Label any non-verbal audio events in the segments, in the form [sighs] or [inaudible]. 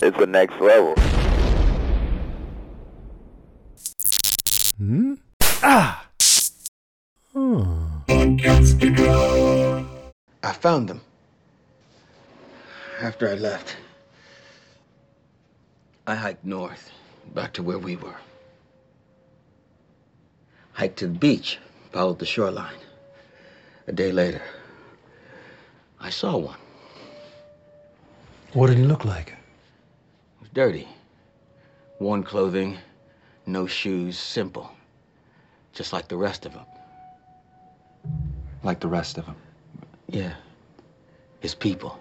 It's the next level. Hmm? Ah! I found them. After I left, I hiked north, back to where we were. Hiked to the beach, followed the shoreline. A day later, I saw one. What did he look like? It was dirty. Worn clothing, no shoes, simple. Just like the rest of them. Like the rest of them. Yeah. His people.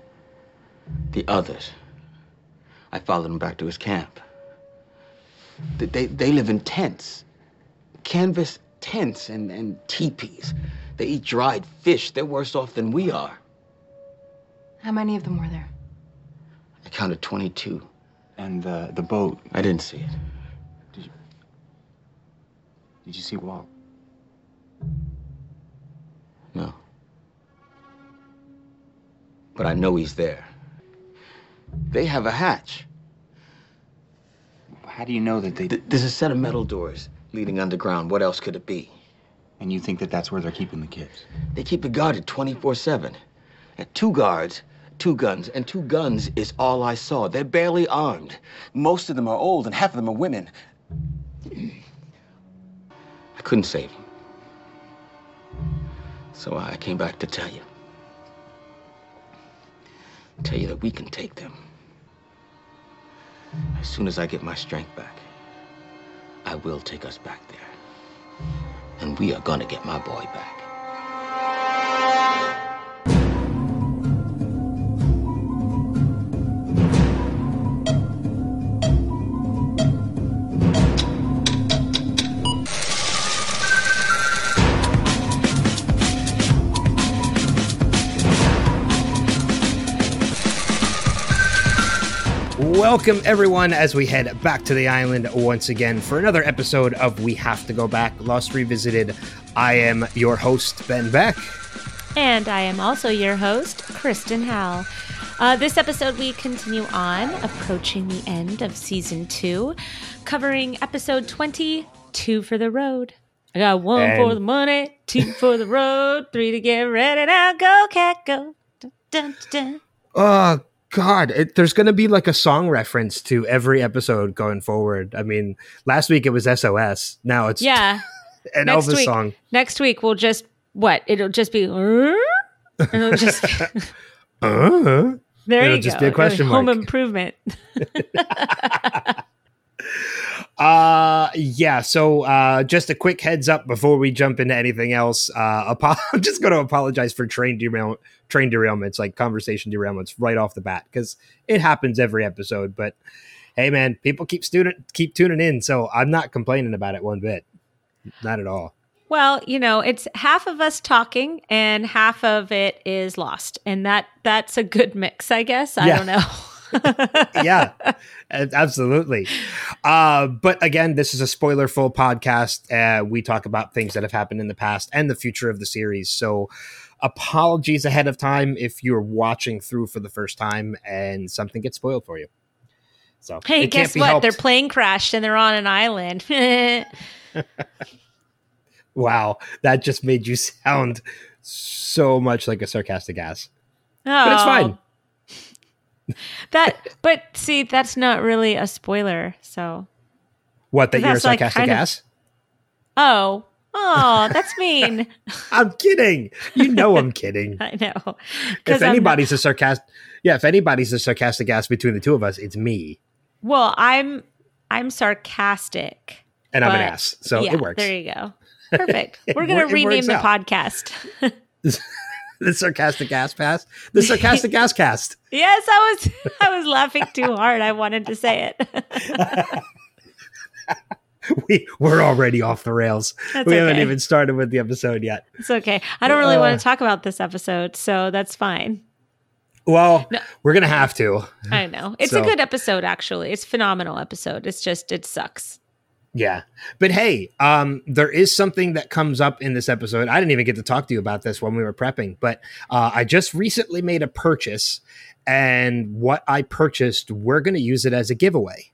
The others. I followed him back to his camp. They, they, they live in tents. Canvas tents and, and teepees. They eat dried fish. They're worse off than we are. How many of them were there? I counted 22. And the the boat. I didn't see it. Did you did you see Walt? No. But I know he's there. They have a hatch. How do you know that they? Th- There's a set of metal doors leading underground. What else could it be? And you think that that's where they're keeping the kids? They keep it guarded 24 7. At two guards, two guns, and two guns is all I saw. They're barely armed. Most of them are old, and half of them are women. I couldn't save them. So I came back to tell you. Tell you that we can take them. As soon as I get my strength back, I will take us back there. And we are gonna get my boy back. Welcome, everyone, as we head back to the island once again for another episode of We Have to Go Back Lost Revisited. I am your host, Ben Beck. And I am also your host, Kristen Howell. Uh, this episode, we continue on, approaching the end of season two, covering episode 20 Two for the Road. I got one And- for the money, two for the road, three to get ready now. Go, cat, go. Dun, dun, dun. Oh, God. It, there's going to be like a song reference to every episode going forward. I mean, last week it was SOS. Now it's Yeah. [laughs] an next Elvis week- song. Next week, we'll just, what? It'll just be, "Uh?" it'll just, Uh, [laughs] there It'll you just go. be a question mark. Home improvement. [laughs] Uh yeah, so uh just a quick heads up before we jump into anything else. Uh apo- [laughs] I'm just going to apologize for train derail train derailments, like conversation derailments right off the bat cuz it happens every episode, but hey man, people keep student keep tuning in, so I'm not complaining about it one bit. Not at all. Well, you know, it's half of us talking and half of it is lost. And that that's a good mix, I guess. I Yeah. don't know. [laughs] [laughs] yeah absolutely uh but again this is a spoiler full podcast uh we talk about things that have happened in the past and the future of the series so apologies ahead of time if you're watching through for the first time and something gets spoiled for you so hey, guess what? helped. Their plane crashed and they're on an island. oh, [laughs] wow that just made you [laughs] sound so much like a sarcastic ass but it's fine That but see, that's not really a spoiler. So what that you're a That's, like, sarcastic of- ass Oh. Oh, that's mean. [laughs] i'm kidding you know i'm kidding [laughs] I know. if I'm anybody's a sarcastic yeah if anybody's a sarcastic ass between the two of us it's me well, I'm I'm sarcastic. and i'm an ass so yeah, it works There you go. Perfect. [laughs] We're gonna rename the out. podcast. [laughs] the sarcastic ass pass the sarcastic ass cast [laughs] Yes, I was [laughs] I was laughing too hard. I wanted to say it. we we're already off the rails That's we haven't even started with the episode yet it's okay. I don't really Uh, want to talk about this episode, so that's fine. well No. we're gonna have to I know. It's So- a good episode actually. It's a phenomenal episode. It's just it sucks. Yeah. But hey, um, there is something that comes up in this episode. I didn't even get to talk to you about this when we were prepping, but uh, I just recently made a purchase, and what I purchased, we're going to use it as a giveaway.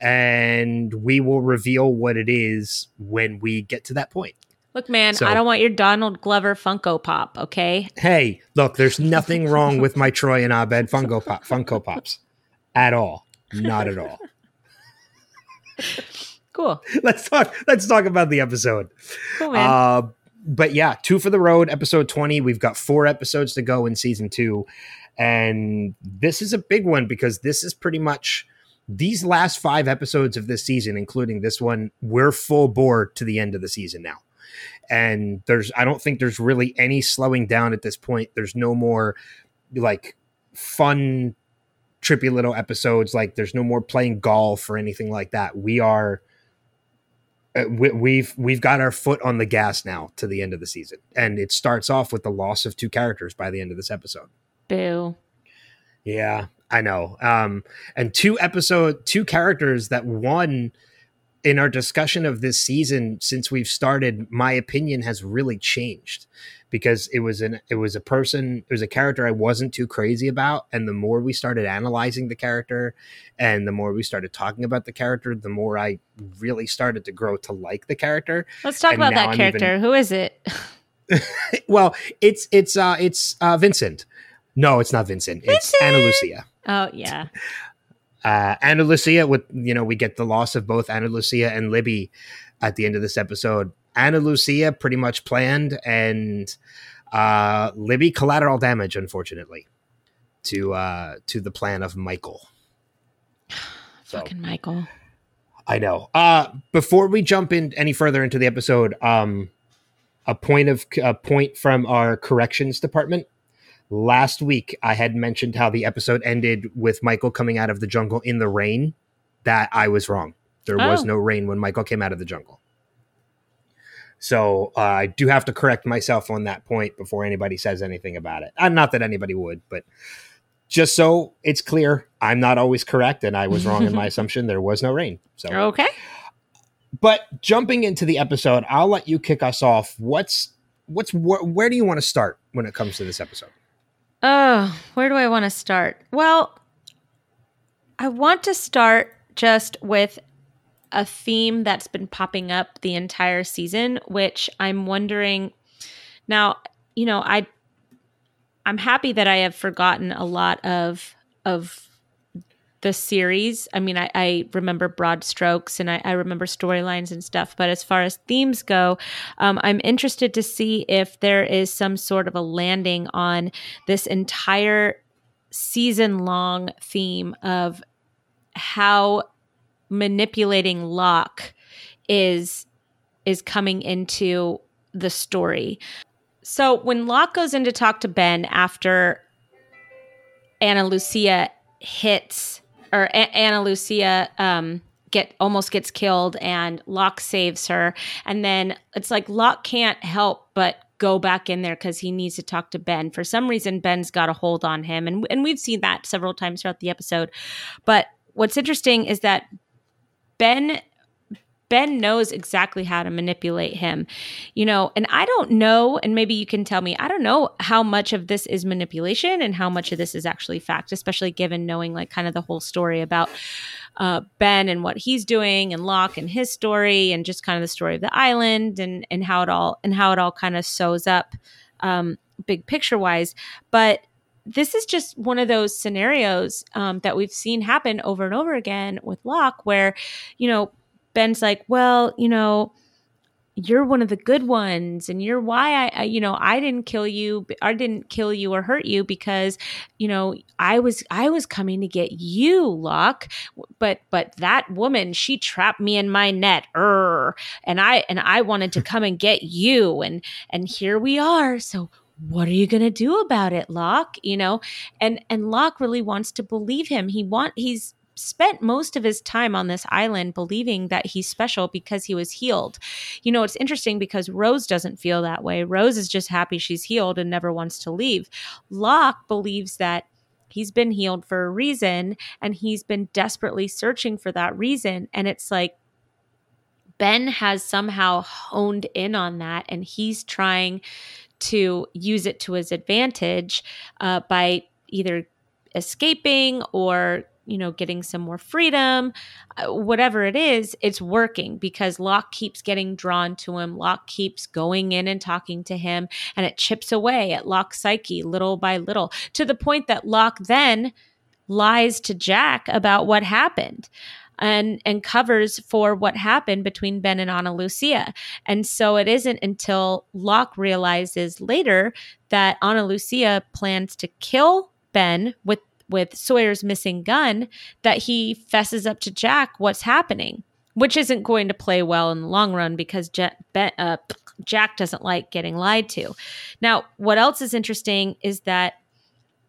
And we will reveal what it is when we get to that point. Look, man, So- I don't want your Donald Glover Funko Pop, okay? Hey, look, there's nothing [laughs] wrong with my Troy and Abed Funko Pop, Funko Pops at all. Not at all. [laughs] Cool. let's talk. Let's talk about the episode. Cool, man. Uh, but yeah, two for the road, episode 20. We've got four episodes to go in season two. And this is a big one because this is pretty much these last five episodes of this season, including this one, we're full bore to the end of the season now. And there's, I don't think there's really any slowing down at this point. There's no more like fun, trippy little episodes. Like there's no more playing golf or anything like that. We are we've we've got our foot on the gas now to the end of the season, and it starts off with the loss of two characters by the end of this episode. Boo. Yeah, I know. Um, and two episode, two characters that one in our discussion of this season since we've started, my opinion has really changed because it was an it was a person, it was a character I wasn't too crazy about, and the more we started analyzing the character, and the more we started talking about the character, the more I really started to grow to like the character. Let's talk And about that I'm character. even- Who is it? [laughs] [laughs] well, it's it's uh it's uh Vincent. No, it's not Vincent. It's Ana Lucia. Oh, yeah. [laughs] uh, Ana Lucia with you know we get the loss of both Ana Lucia and Libby at the end of this episode. Ana Lucia pretty much planned, and uh, Libby collateral damage, unfortunately, to uh, to the plan of Michael. [sighs] So Fucking Michael. I know. Uh, before we jump in any further into the episode, um, a point of a point from our corrections department. Last week, I had mentioned how the episode ended with Michael coming out of the jungle in the rain. That I was wrong. There was Oh. no rain when Michael came out of the jungle. So uh, I do have to correct myself on that point before anybody says anything about it. Uh, not that anybody would, but just so it's clear, I'm not always correct, and I was wrong in my [laughs] assumption. There was no rain. So Okay. but jumping into the episode, I'll let you kick us off. What's what's wh- where do you want to start when it comes to this episode? Oh, where do I want to start? Well, I want to start just with a theme that's been popping up the entire season, which I'm wondering now, you know, I I'm happy that I have forgotten a lot of of the series. I mean, I, I remember broad strokes and I, I remember storylines and stuff, but as far as themes go, um, I'm interested to see if there is some sort of a landing on this entire season long theme of how manipulating Locke is is coming into the story. So when Locke goes in to talk to Ben after Ana Lucia hits or A- Ana Lucia um get almost gets killed and Locke saves her and then it's like Locke can't help but go back in there because he needs to talk to Ben. For some reason, Ben's got a hold on him, and and we've seen that several times throughout the episode. But what's interesting is that Ben Ben knows exactly how to manipulate him. You know, and I don't know, and maybe you can tell me, I don't know how much of this is manipulation and how much of this is actually fact, especially given knowing like kind of the whole story about uh, Ben and what he's doing and Locke and his story and just kind of the story of the island and and how it all and how it all kind of sews up um, big picture wise. But this is just one of those scenarios um, that we've seen happen over and over again with Locke, where you know Ben's like, well, you know, you're one of the good ones, and you're why I, you know, I didn't kill you, I didn't kill you or hurt you because, you know, I was, I was coming to get you, Locke, but, but that woman, she trapped me in my net, er, and I, and I wanted to come and get you, and, and here we are, so what are you going to do about it locke? You know and and locke really wants to believe him. He want he's spent most of his time on this island believing that he's special because he was healed. You know it's interesting because rose doesn't feel that way. Rose is just happy she's healed and never wants to leave. Locke believes that he's been healed for a reason and he's been desperately searching for that reason. And it's like Ben has somehow honed in on that and he's trying to use it to his advantage uh, by either escaping or you know getting some more freedom uh, whatever it is it's working because locke keeps getting drawn to him. Locke keeps going in and talking to him and it chips away at locke's psyche little by little to the point that locke then lies to jack about what happened and and covers for what happened between Ben and Ana Lucia. And so it isn't until Locke realizes later that Ana Lucia plans to kill Ben with with Sawyer's missing gun that he fesses up to Jack what's happening, which isn't going to play well in the long run because Jack, ben, uh, Jack doesn't like getting lied to. Now, what else is interesting is that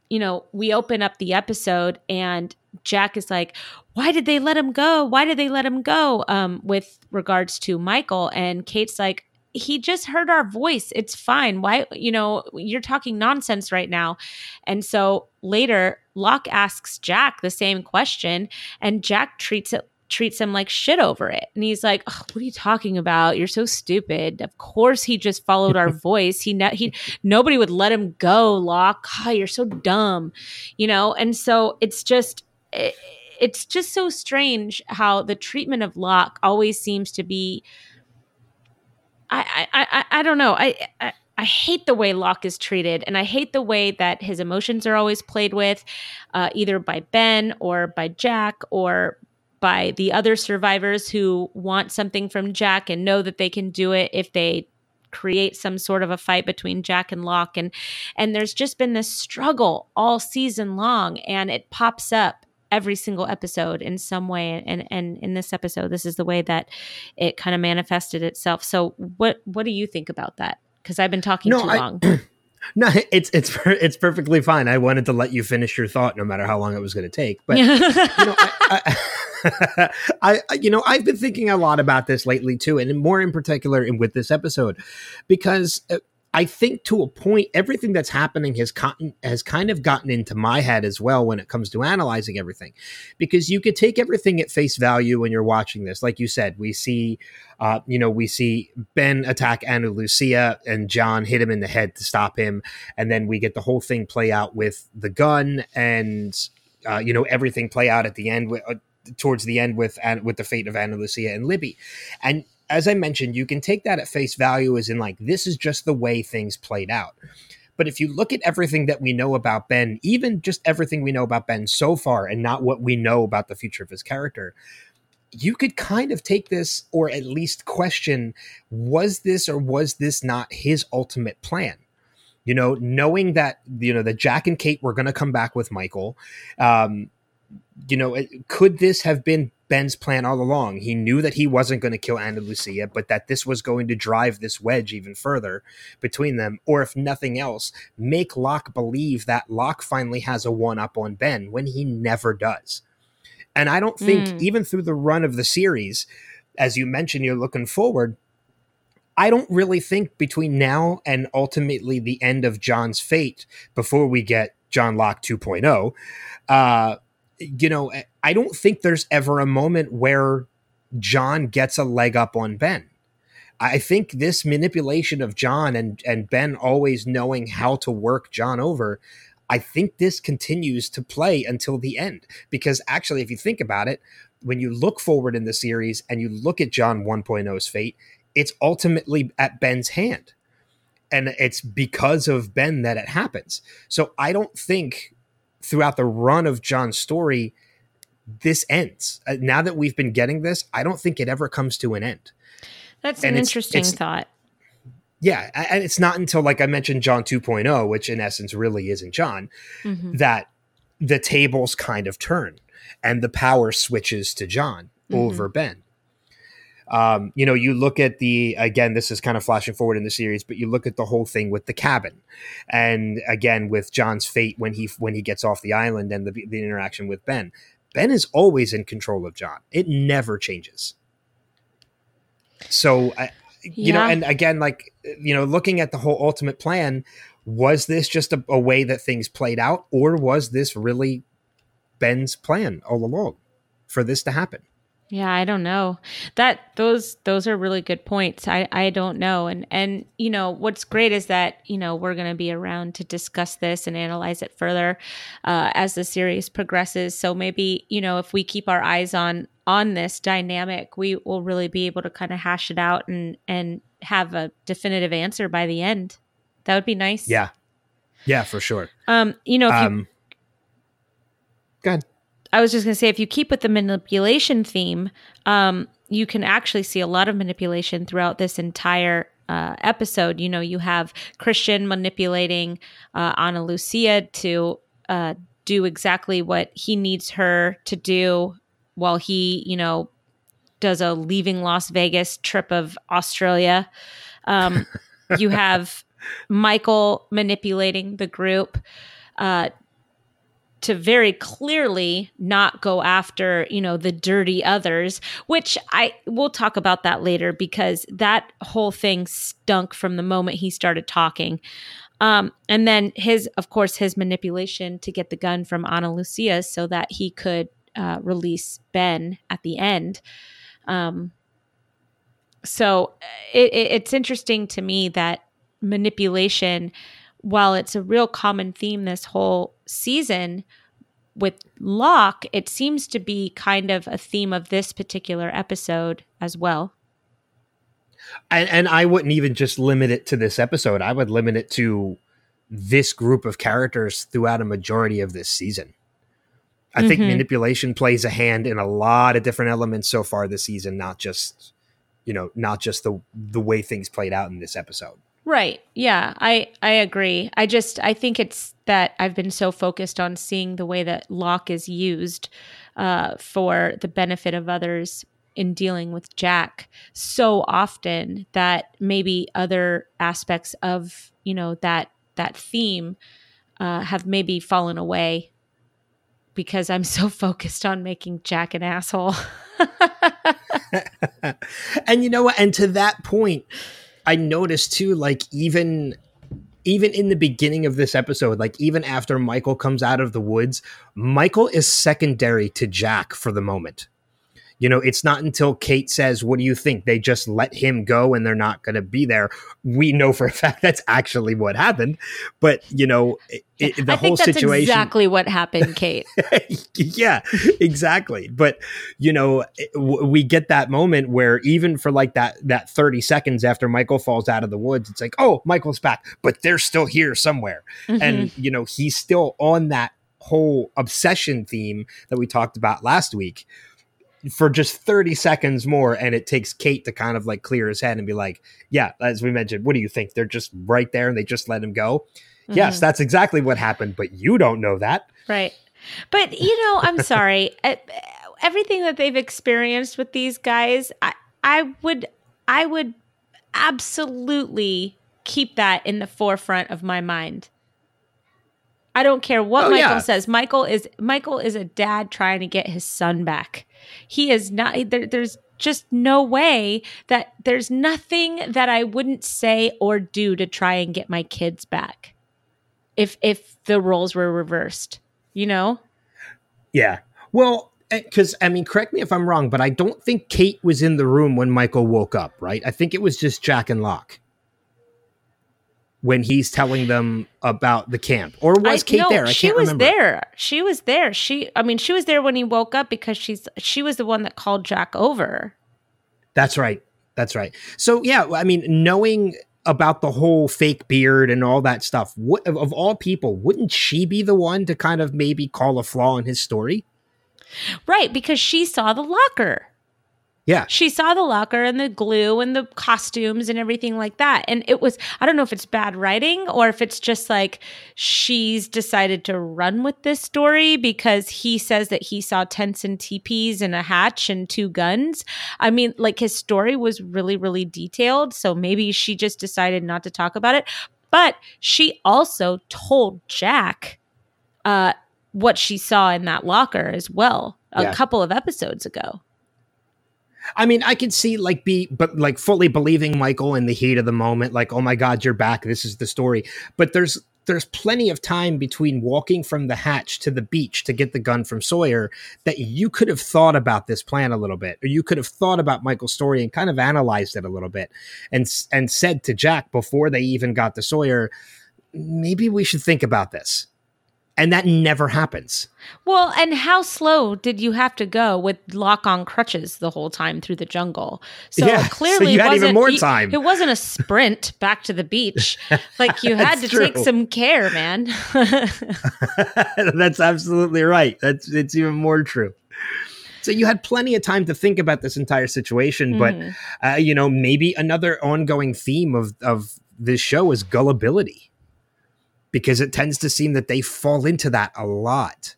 you know, we open up the episode and Jack is like, why did they let him go? Why did they let him go? Um, with regards to Michael. And Kate's like, he just heard our voice. It's fine. Why, you know, you're talking nonsense right now. And so later, Locke asks Jack the same question, and Jack treats it treats him like shit over it. And he's like, oh, "What are you talking about? You're so stupid." Of course, he just followed our [laughs] voice. He ne- he nobody would let him go. Locke, oh, you're so dumb, you know. And so it's just. It, it's just so strange how the treatment of Locke always seems to be. I I I, I don't know. I, I I hate the way Locke is treated, and I hate the way that his emotions are always played with, uh, either by Ben or by Jack or by the other survivors who want something from Jack and know that they can do it if they create some sort of a fight between Jack and Locke and and there's just been this struggle all season long and it pops up every single episode in some way and and in this episode this is the way that it kind of manifested itself. So what what do you think about that? Because i've been talking no, too I, long. [clears throat] No it's it's it's perfectly fine. I wanted to let you finish your thought no matter how long it was going to take but you know [laughs] I, [laughs] I, I, you know i've been thinking a lot about this lately too and more in particular in with this episode because uh, I think to a point, everything that's happening has gotten, has kind of gotten into my head as well when it comes to analyzing everything, because you could take everything at face value when you're watching this. Like you said, we see, uh, you know, we see Ben attack Ana Lucia and John hit him in the head to stop him, and then we get the whole thing play out with the gun and, uh, you know, everything play out at the end. With, uh, towards the end with with the fate of Ana Lucia and Libby, and as I mentioned, you can take that at face value as in like this is just the way things played out. But if you look at everything that we know about Ben, even just everything we know about Ben so far and not what we know about the future of his character, you could kind of take this or at least question was this or was this not his ultimate plan? You know, knowing that, you know, that Jack and Kate were going to come back with Michael, um, you know, could this have been Ben's plan all along. He knew that he wasn't going to kill Ana Lucia, but that this was going to drive this wedge even further between them. Or if nothing else, make Locke believe that Locke finally has a one up on Ben when he never does. And I don't think, mm. even through the run of the series, as you mentioned, you're looking forward. I don't really think between now and ultimately the end of John's fate, before we get John Locke 2.0, uh, you know, eh, I don't think there's ever a moment where John gets a leg up on Ben. I think this manipulation of John and and Ben always knowing how to work John over, I think this continues to play until the end. Because actually, if you think about it, when you look forward in the series and you look at John 1.0's fate, it's ultimately at Ben's hand. And it's because of Ben that it happens. So I don't think throughout the run of John's story, this ends. Uh, now that we've been getting this, I don't think it ever comes to an end. That's and an it's, interesting it's, thought. Yeah, and it's not until like I mentioned John 2.0, which in essence really isn't John, mm-hmm. that the tables kind of turn and the power switches to John mm-hmm. over Ben. Um, you know, you look at the again, this is kind of flashing forward in the series, but you look at the whole thing with the cabin, and again with John's fate when he when he gets off the island and the the interaction with Ben. Ben is always in control of John. It never changes. So, I, you yeah. know, and again, like you know, looking at the whole ultimate plan, was this just a, a way that things played out, or was this really Ben's plan all along for this to happen? Yeah, I don't know. That those those are really good points. I I don't know. And and you know, what's great is that, you know, we're going to be around to discuss this and analyze it further uh as the series progresses. So maybe, you know, if we keep our eyes on on this dynamic, we will really be able to kind of hash it out and and have a definitive answer by the end. That would be nice. Yeah. Yeah, for sure. Um, you know, if you Um, go ahead. I was just going to say, if you keep with the manipulation theme, um, you can actually see a lot of manipulation throughout this entire uh, episode. You know, you have Christian manipulating uh, Ana Lucia to uh, do exactly what he needs her to do while he, you know, does a leaving Las Vegas trip of Australia. Um, [laughs] you have Michael manipulating the group. Uh, to very clearly not go after you know the dirty others which i we'll talk about that later because that whole thing stunk from the moment he started talking. Um, and then his of course his manipulation to get the gun from ana lucia so that he could uh, release ben at the end. Um, so it, it, it's interesting to me that manipulation while it's a real common theme this whole season with Locke, it seems to be kind of a theme of this particular episode as well. and, and I wouldn't even just limit it to this episode. I would limit it to this group of characters throughout a majority of this season. I think Mhm. manipulation plays a hand in a lot of different elements so far this season, not just you know, not just the the way things played out in this episode. Right. Yeah, I I agree. I just I think it's that I've been so focused on seeing the way that Locke is used uh, for the benefit of others in dealing with Jack so often that maybe other aspects of you know that that theme uh, have maybe fallen away because I'm [laughs] so focused on making Jack an asshole. [laughs] and you know what? And to that point, I noticed too, like even even in the beginning of this episode, like even after Michael comes out of the woods, Michael is secondary to Jack for the moment. You know, it's not until Kate says, What do you think? They just let him go and they're not going to be there. We know for a [laughs] fact that's actually what happened. But, you know, it, it- the I whole think that's situation. exactly what happened, Kate. [laughs] yeah, exactly. But you know, w- we get that moment where even for like that that 30 seconds after Michael falls out of the woods, it's like, "Oh, Michael's back, but they're still here somewhere." Mhm. And you know, he's still on that whole obsession theme that we talked about last week for just 30 seconds more and it takes Kate to kind of like clear his head and be like, "Yeah, as we mentioned, what do you think? They're just right there and they just let him go?" Yes, Mhm. that's exactly what happened, but you don't know that. Right. But, you know, I'm sorry. [laughs] Everything that they've experienced with these guys, I, I would, I would absolutely keep that in the forefront of my mind. I don't care what Oh, Michael yeah. says. Michael is Michael is a dad trying to get his son back. He is not there, there's just no way that there's nothing that I wouldn't say or do to try and get my kids back. If if the roles were reversed, you know? Yeah. Well, eh, because I mean, correct me if I'm wrong, but I don't think Kate was in the room when Michael woke up, right? I think it was just Jack and Locke when he's telling them about the camp. Or was I- Kate no, there? I she was remember. there. She was there. She I mean, she was there when he woke up because she's she was the one that called Jack over. That's right. That's right. So yeah, I mean, knowing about the whole fake beard and all that stuff, what of, of all people, wouldn't she be the one to kind of maybe call a flaw in his story? Right, because she saw the locker. Yeah. She saw the locker and the glue and the costumes and everything like that. And it was, I don't know if it's bad writing or if it's just like she's decided to run with this story because he says that he saw tents and teepees and a hatch and two guns. I mean, like his story was really, really detailed. So maybe she just decided not to talk about it. But she also told Jack uh, what she saw in that locker as well a Yeah. couple of episodes ago. I mean, I could see like be, but like fully believing Michael in the heat of the moment, like, oh my God, you're back. This is the story. But there's there's plenty of time between walking from the hatch to the beach to get the gun from Sawyer that you could have thought about this plan a little bit, or you could have thought about Michael's story and kind of analyzed it a little bit, and and said to Jack before they even got to Sawyer, maybe we should think about this and that never happens. Well, and how slow did you have to go with Locke on crutches the whole time through the jungle? So Yeah, [laughs] so clearly, you it had even wasn't- more you- time. It wasn't a sprint back to the beach. [laughs] Like you had to That's take some care, man. [laughs] That's absolutely right. That's it's even more true. So you had plenty of time to think about this entire situation, but Mhm. uh, you know maybe another ongoing theme of of this show is gullibility, because it tends to seem that they fall into that a lot.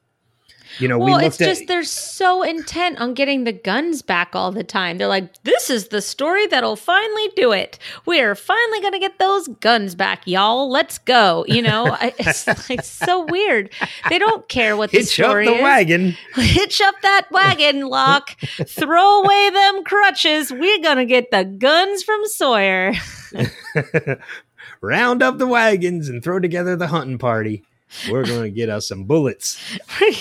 You know, well, we it's at just they're so intent on getting the guns back all the time. They're like, "This is the story that'll finally do it. We're finally gonna get those guns back, y'all. Let's go." You know, [laughs] it's like so weird. They don't care what the story is. hitch up the is. wagon. [laughs] Hitch up that wagon, Locke. Throw away them crutches. We're gonna get the guns from Sawyer. [laughs] round up the wagons and throw together the hunting party. We're [laughs] going to get us some bullets.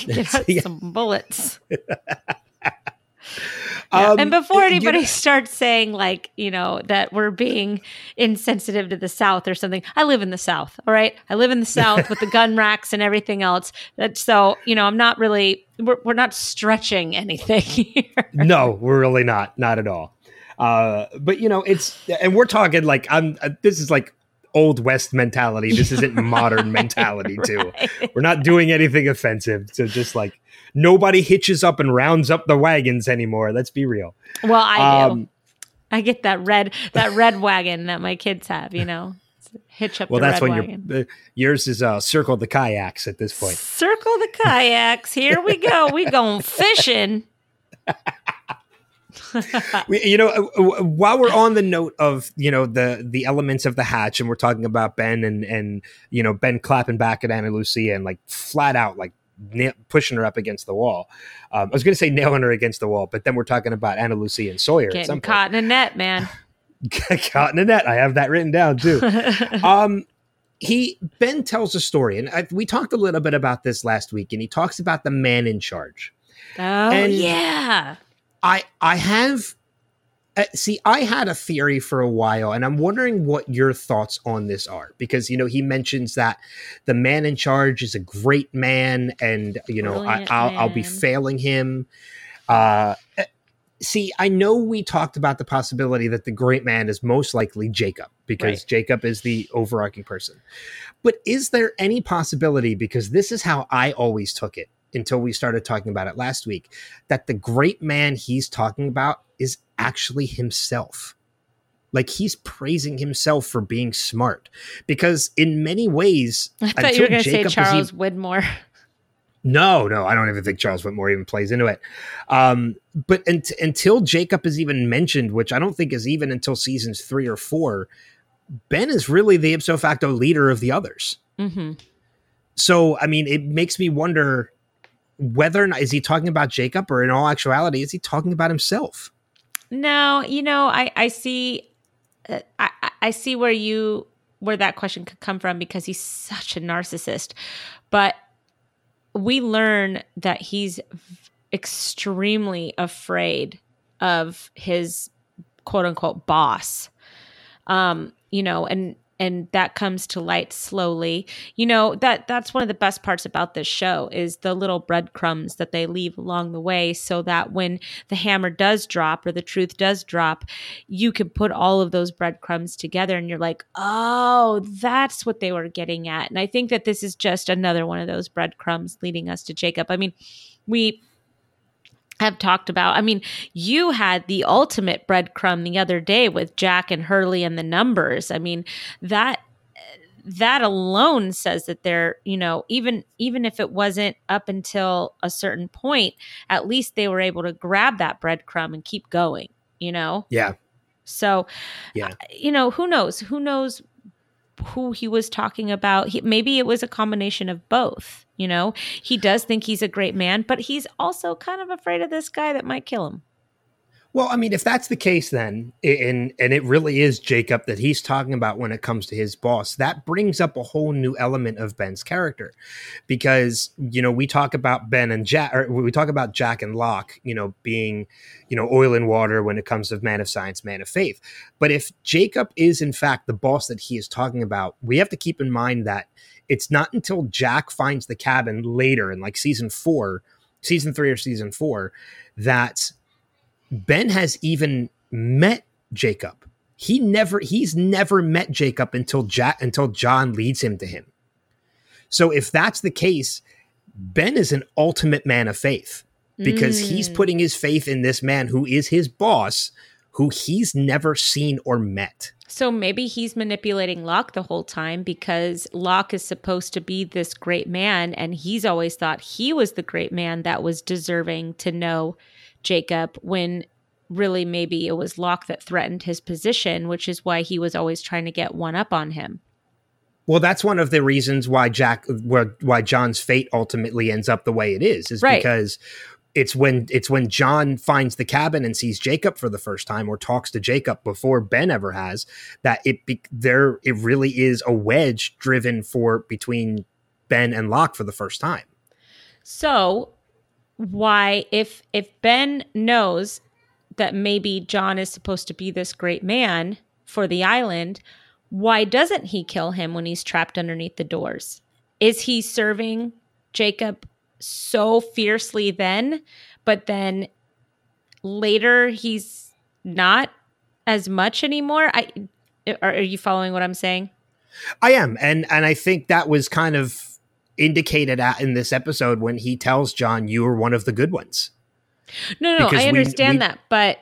get [laughs] us Yeah. some bullets. [laughs] Um, and before you anybody know- starts saying like you know that we're being insensitive to the south or something i live in the south all right i live in the south with the gun racks and everything else that so you know i'm not really we're, we're not stretching anything here no, we're really not, not at all. Uh, but you know, it's and we're talking like I'm. Uh, this is like old west mentality. This isn't [laughs] modern mentality too. Right. We're not doing anything offensive. So just like nobody hitches up and rounds up the wagons anymore. Let's be real. well i do Um, i get that red that red wagon that my kids have you know hitch up well, that's when you're. Uh, yours is uh, circle the kayaks at this point. circle the kayaks here we go we going fishing [laughs] [laughs] you know, uh, while we're on the note of you know the the elements of the hatch, and we're talking about Ben and and you know Ben clapping back at Ana Lucia and like flat out like na- pushing her up against the wall. Um, I was going to say nailing her against the wall, but then we're talking about Ana Lucia and Sawyer getting caught in a net man [laughs] caught in a net. I have that written down too. [laughs] um he ben tells a story and I, we talked a little bit about this last week and he talks about the man in charge oh And- yeah i i have uh, see i had a theory for a while and i'm wondering what your thoughts on this are because you know he mentions that the man in charge is a great man and you know I, Brilliant I'll, I'll be failing him. Uh uh, see i know we talked about the possibility that the great man is most likely jacob because Right. jacob is the overarching person. But is there any possibility because this is how i always took it until we started talking about it last week that the great man he's talking about is actually himself like he's praising himself for being smart because in many ways [laughs] I thought you were until going to say Jacob Charles even- Widmore. no, no, I don't even think Charles Widmore even plays into it. Um, but unt- until Jacob is even mentioned, which I don't think is even until seasons three or four, Ben is really the ipso facto leader of the others. hmm So, I mean, it makes me wonder whether or not is he talking about Jacob, or in all actuality, is he talking about himself? No, you know, I I see, uh, I I- I see where you where that question could come from because he's such a narcissist, but we learn that he's extremely afraid of his quote unquote boss. Um, you know, and and that comes to light slowly. You know, that that's one of the best parts about this show is the little breadcrumbs that they leave along the way so that when the hammer does drop or the truth does drop, you can put all of those breadcrumbs together and you're like, oh, that's what they were getting at. And I think that this is just another one of those breadcrumbs leading us to Jacob. I mean, we have talked about, I mean, you had the ultimate breadcrumb the other day with Jack and Hurley and the numbers. I mean, that that alone says that they're you know even even if it wasn't up until a certain point at least they were able to grab that breadcrumb and keep going you know Yeah, so Yeah. you know who knows who knows who he was talking about. He, maybe it was a combination of both you know? He does think he's a great man but he's also kind of afraid of this guy that might kill him Well, I mean, if that's the case, then and and it really is Jacob that he's talking about when it comes to his boss, that brings up a whole new element of Ben's character, because you know we talk about Ben and Jack, or we talk about Jack and Locke, you know, being you know oil and water when it comes to man of science, man of faith. But if Jacob is in fact the boss that he is talking about, we have to keep in mind that it's not until Jack finds the cabin later in like season four, season three or season four, that Ben has even met Jacob. He never he's never met Jacob until Jack until John leads him to him. So if that's the case, Ben is an ultimate man of faith because mm. he's putting his faith in this man who is his boss who he's never seen or met. So maybe he's manipulating Locke the whole time because Locke is supposed to be this great man and he's always thought he was the great man that was deserving to know Jacob when really maybe it was Locke that threatened his position, which is why he was always trying to get one up on him. Well, that's one of the reasons why Jack, why John's fate ultimately ends up the way it is, is right. because it's when it's when John finds the cabin and sees Jacob for the first time or talks to Jacob before Ben ever has that it be, there it really is a wedge driven for between Ben and Locke for the first time. So why if if Ben knows that maybe John is supposed to be this great man for the island, why doesn't he kill him when he's trapped underneath the doors? Is he serving Jacob so fiercely then, but then later he's not as much anymore? I are, are you following what I'm saying? I am. And and I think that was kind of indicated at in this episode when he tells John, "You are one of the good ones." No, no, because I understand we, we, that, but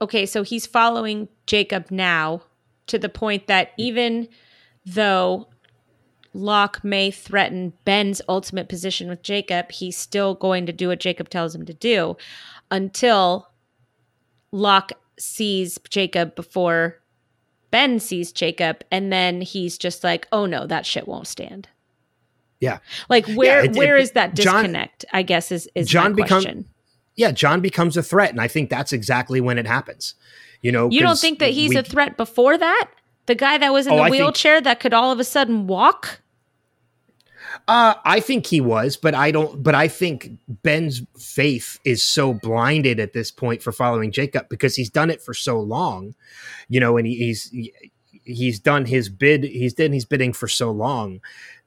okay, so he's following Jacob now to the point that even though Locke may threaten Ben's ultimate position with Jacob, he's still going to do what Jacob tells him to do until Locke sees Jacob before Ben sees Jacob, and then he's just like, "Oh no, that shit won't stand." Yeah. Like where yeah, it, where it, is that disconnect? John, I guess is is John become Yeah, John becomes a threat, and I think that's exactly when it happens. You know, you don't think that he's we, a threat before that? The guy that was in oh, the wheelchair think, that could all of a sudden walk? Uh, I think he was, but I don't. But I think Ben's faith is so blinded at this point for following Jacob because he's done it for so long, you know, and he, he's he's done his bid. He's done his bidding for so long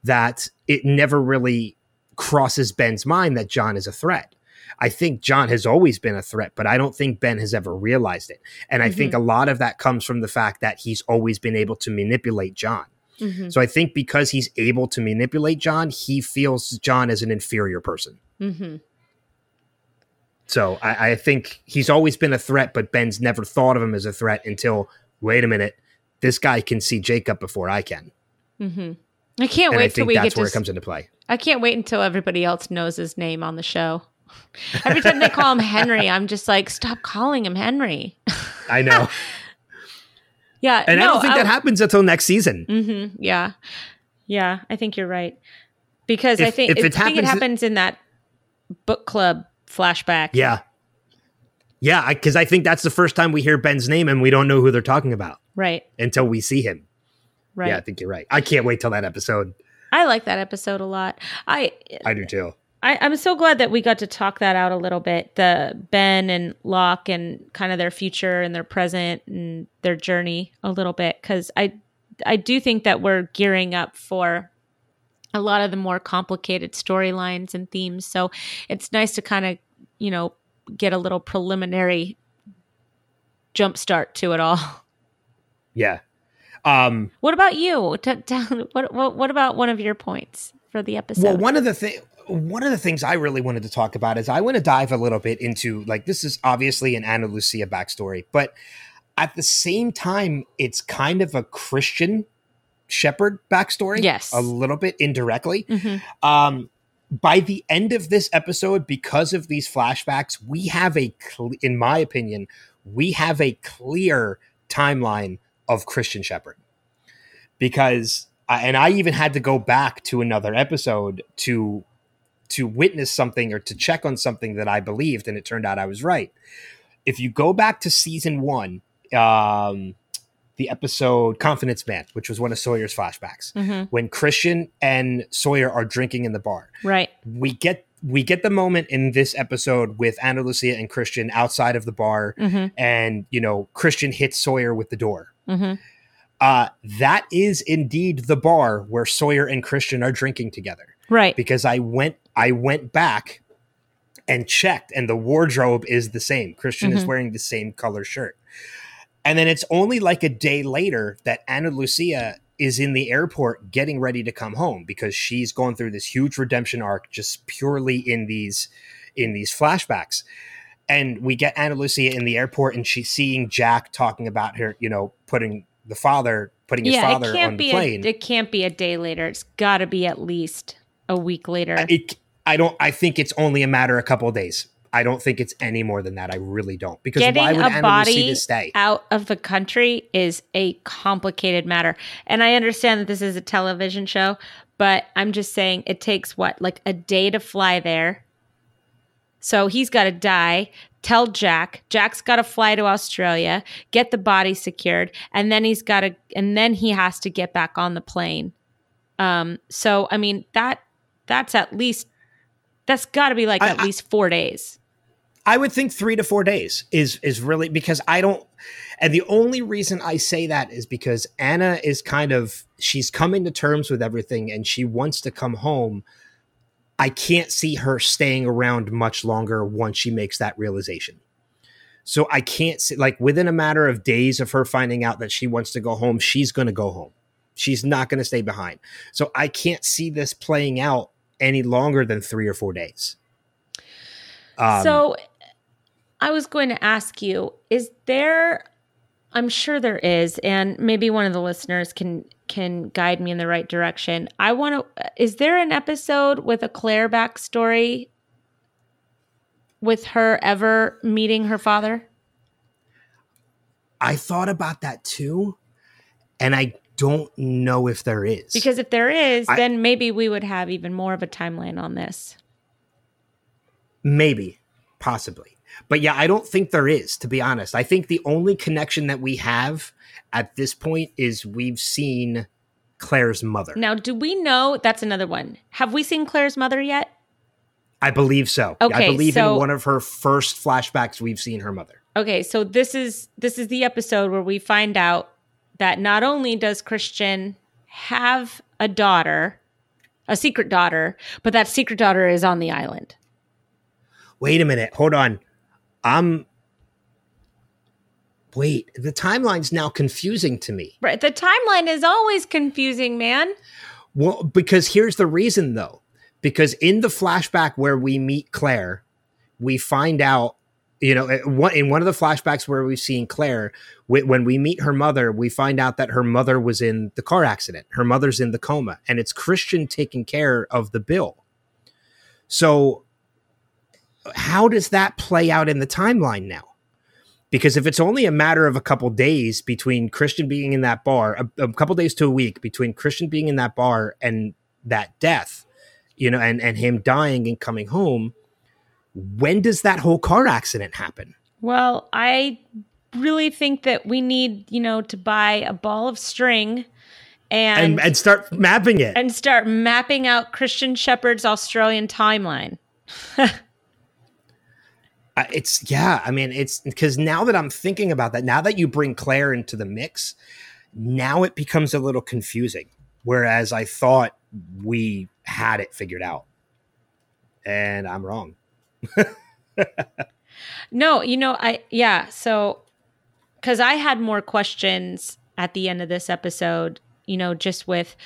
that it never really crosses Ben's mind that John is a threat. I think John has always been a threat, but I don't think Ben has ever realized it. And I mm-hmm. think a lot of that comes from the fact that he's always been able to manipulate John. Mm-hmm. So I think because he's able to manipulate John, he feels John as an inferior person. Mm-hmm. So I, I, think he's always been a threat, but Ben's never thought of him as a threat until wait a minute, this guy can see Jacob before I can. Mm-hmm. I can't and wait till we that's get where to it comes into play. I can't wait until everybody else knows his name on the show. [laughs] Every time they call him Henry, I'm just like, stop calling him Henry. I know. [laughs] yeah, and no, I don't think I, that happens until next season. Mm-hmm, yeah, yeah, I think you're right because if, I think if it, happens, it happens in that book club flashback. Yeah, yeah, because I, I think that's the first time we hear Ben's name and we don't know who they're talking about, right? Until we see him. Right. Yeah, I think you're right. I can't wait till that episode. I like that episode a lot. I I do too. I, I'm so glad that we got to talk that out a little bit. The Ben and Locke and kind of their future and their present and their journey a little bit because I I do think that we're gearing up for a lot of the more complicated storylines and themes. So it's nice to kind of you know get a little preliminary jump start to it all. [laughs] Yeah, um, what about you? T- t- what, what, what about one of your points for the episode? Well, one of the things one of the things I really wanted to talk about is I want to dive a little bit into like this is obviously an Ana Lucia backstory, but at the same time, it's kind of a Christian Shephard backstory. Yes, a little bit indirectly. Mm-hmm. Um, by the end of this episode, because of these flashbacks, we have a, cl- in my opinion, we have a clear timeline of Christian Shephard because and I even had to go back to another episode to to witness something or to check on something that I believed and it turned out I was right. if you go back to season one, um, the episode Confidence Man, which was one of Sawyer's flashbacks, Mhm. when Christian and Sawyer are drinking in the bar, Right. we get we get the moment in this episode with Ana Lucia and Christian outside of the bar, hmm and you know Christian hits Sawyer with the door. Hmm Uh, that is indeed the bar where Sawyer and Christian are drinking together. Right. Because I went I went back and checked, and the wardrobe is the same. Christian is Mhm. wearing the same color shirt. And then it's only like a day later that Ana Lucia is in the airport getting ready to come home because she's going through this huge redemption arc just purely in these in these flashbacks. And we get Ana Lucia in the airport and she's seeing Jack talking about her, you know, putting the father putting his Yeah, father it can't on be the plane. A, it can't be a day later. It's got to be at least a week later. it I don't I think it's only a matter of a couple of days. I don't think it's any more than that. I really don't. Because Getting why would a Anna body Lucia stay? out of the country is a complicated matter. And I understand that this is a television show, but I'm just saying it takes what, like a day to fly there. So he's got to die. Tell Jack. Jack's got to fly to Australia, get the body secured, and then he's got to, and then he has to get back on the plane. Um. So I mean that that's at least that's got to be like I- at I- least four days. I would think three to four days is is really because I don't. And the only reason I say that is because Ana is kind of she's coming to terms with everything and she wants to come home. I can't see her staying around much longer once she makes that realization. So I can't see like within a matter of days of her finding out that she wants to go home, she's going to go home. She's not going to stay behind. So I can't see this playing out any longer than three or four days. Um, so I was going to ask you, is there I'm sure there is and maybe one of the listeners can can guide me in the right direction. I want to is there an episode with a Claire backstory with her ever meeting her father? I thought about that too, and I don't know if there is Because if there is, I- then maybe we would have even more of a timeline on this. maybe, possibly, but yeah, I don't think there is. To be honest, I think the only connection that we have at this point is we've seen Claire's mother. Now, do we know that's another one? Have we seen Claire's mother yet? I believe so. I Okay, believe so- in one of her first flashbacks we've seen her mother. Okay, so this is this is the episode where we find out that not only does Christian have a daughter, a secret daughter, but that secret daughter is on the island. Wait a minute, hold on. I'm. Wait, the timeline's now confusing to me. Right. The timeline is always confusing, man. Well, because here's the reason though. Because in the flashback where we meet Claire, we find out, you know, eh, in one of the flashbacks where we've seen Claire, when we meet her mother, we find out that her mother was in the car accident. Her mother's in the coma, and it's Christian taking care of the bill. So, how does that play out in the timeline now? Because if it's only a matter of a couple days between Christian being in that bar, a, a couple days to a week between Christian being in that bar and that death, you know, and and him dying and coming home, when does that whole car accident happen? Well, I really think that we need, you know, to buy a ball of string and And and start mapping it. and start mapping out Christian Shephard's Australian timeline. [laughs] It's yeah, I mean, it's because now that I'm thinking about that, now that you bring Claire into the mix, now it becomes a little confusing. Whereas I thought we had it figured out, and I'm wrong. [laughs] No, you know, I yeah, so cuz I had more questions at the end of this episode, you know, just with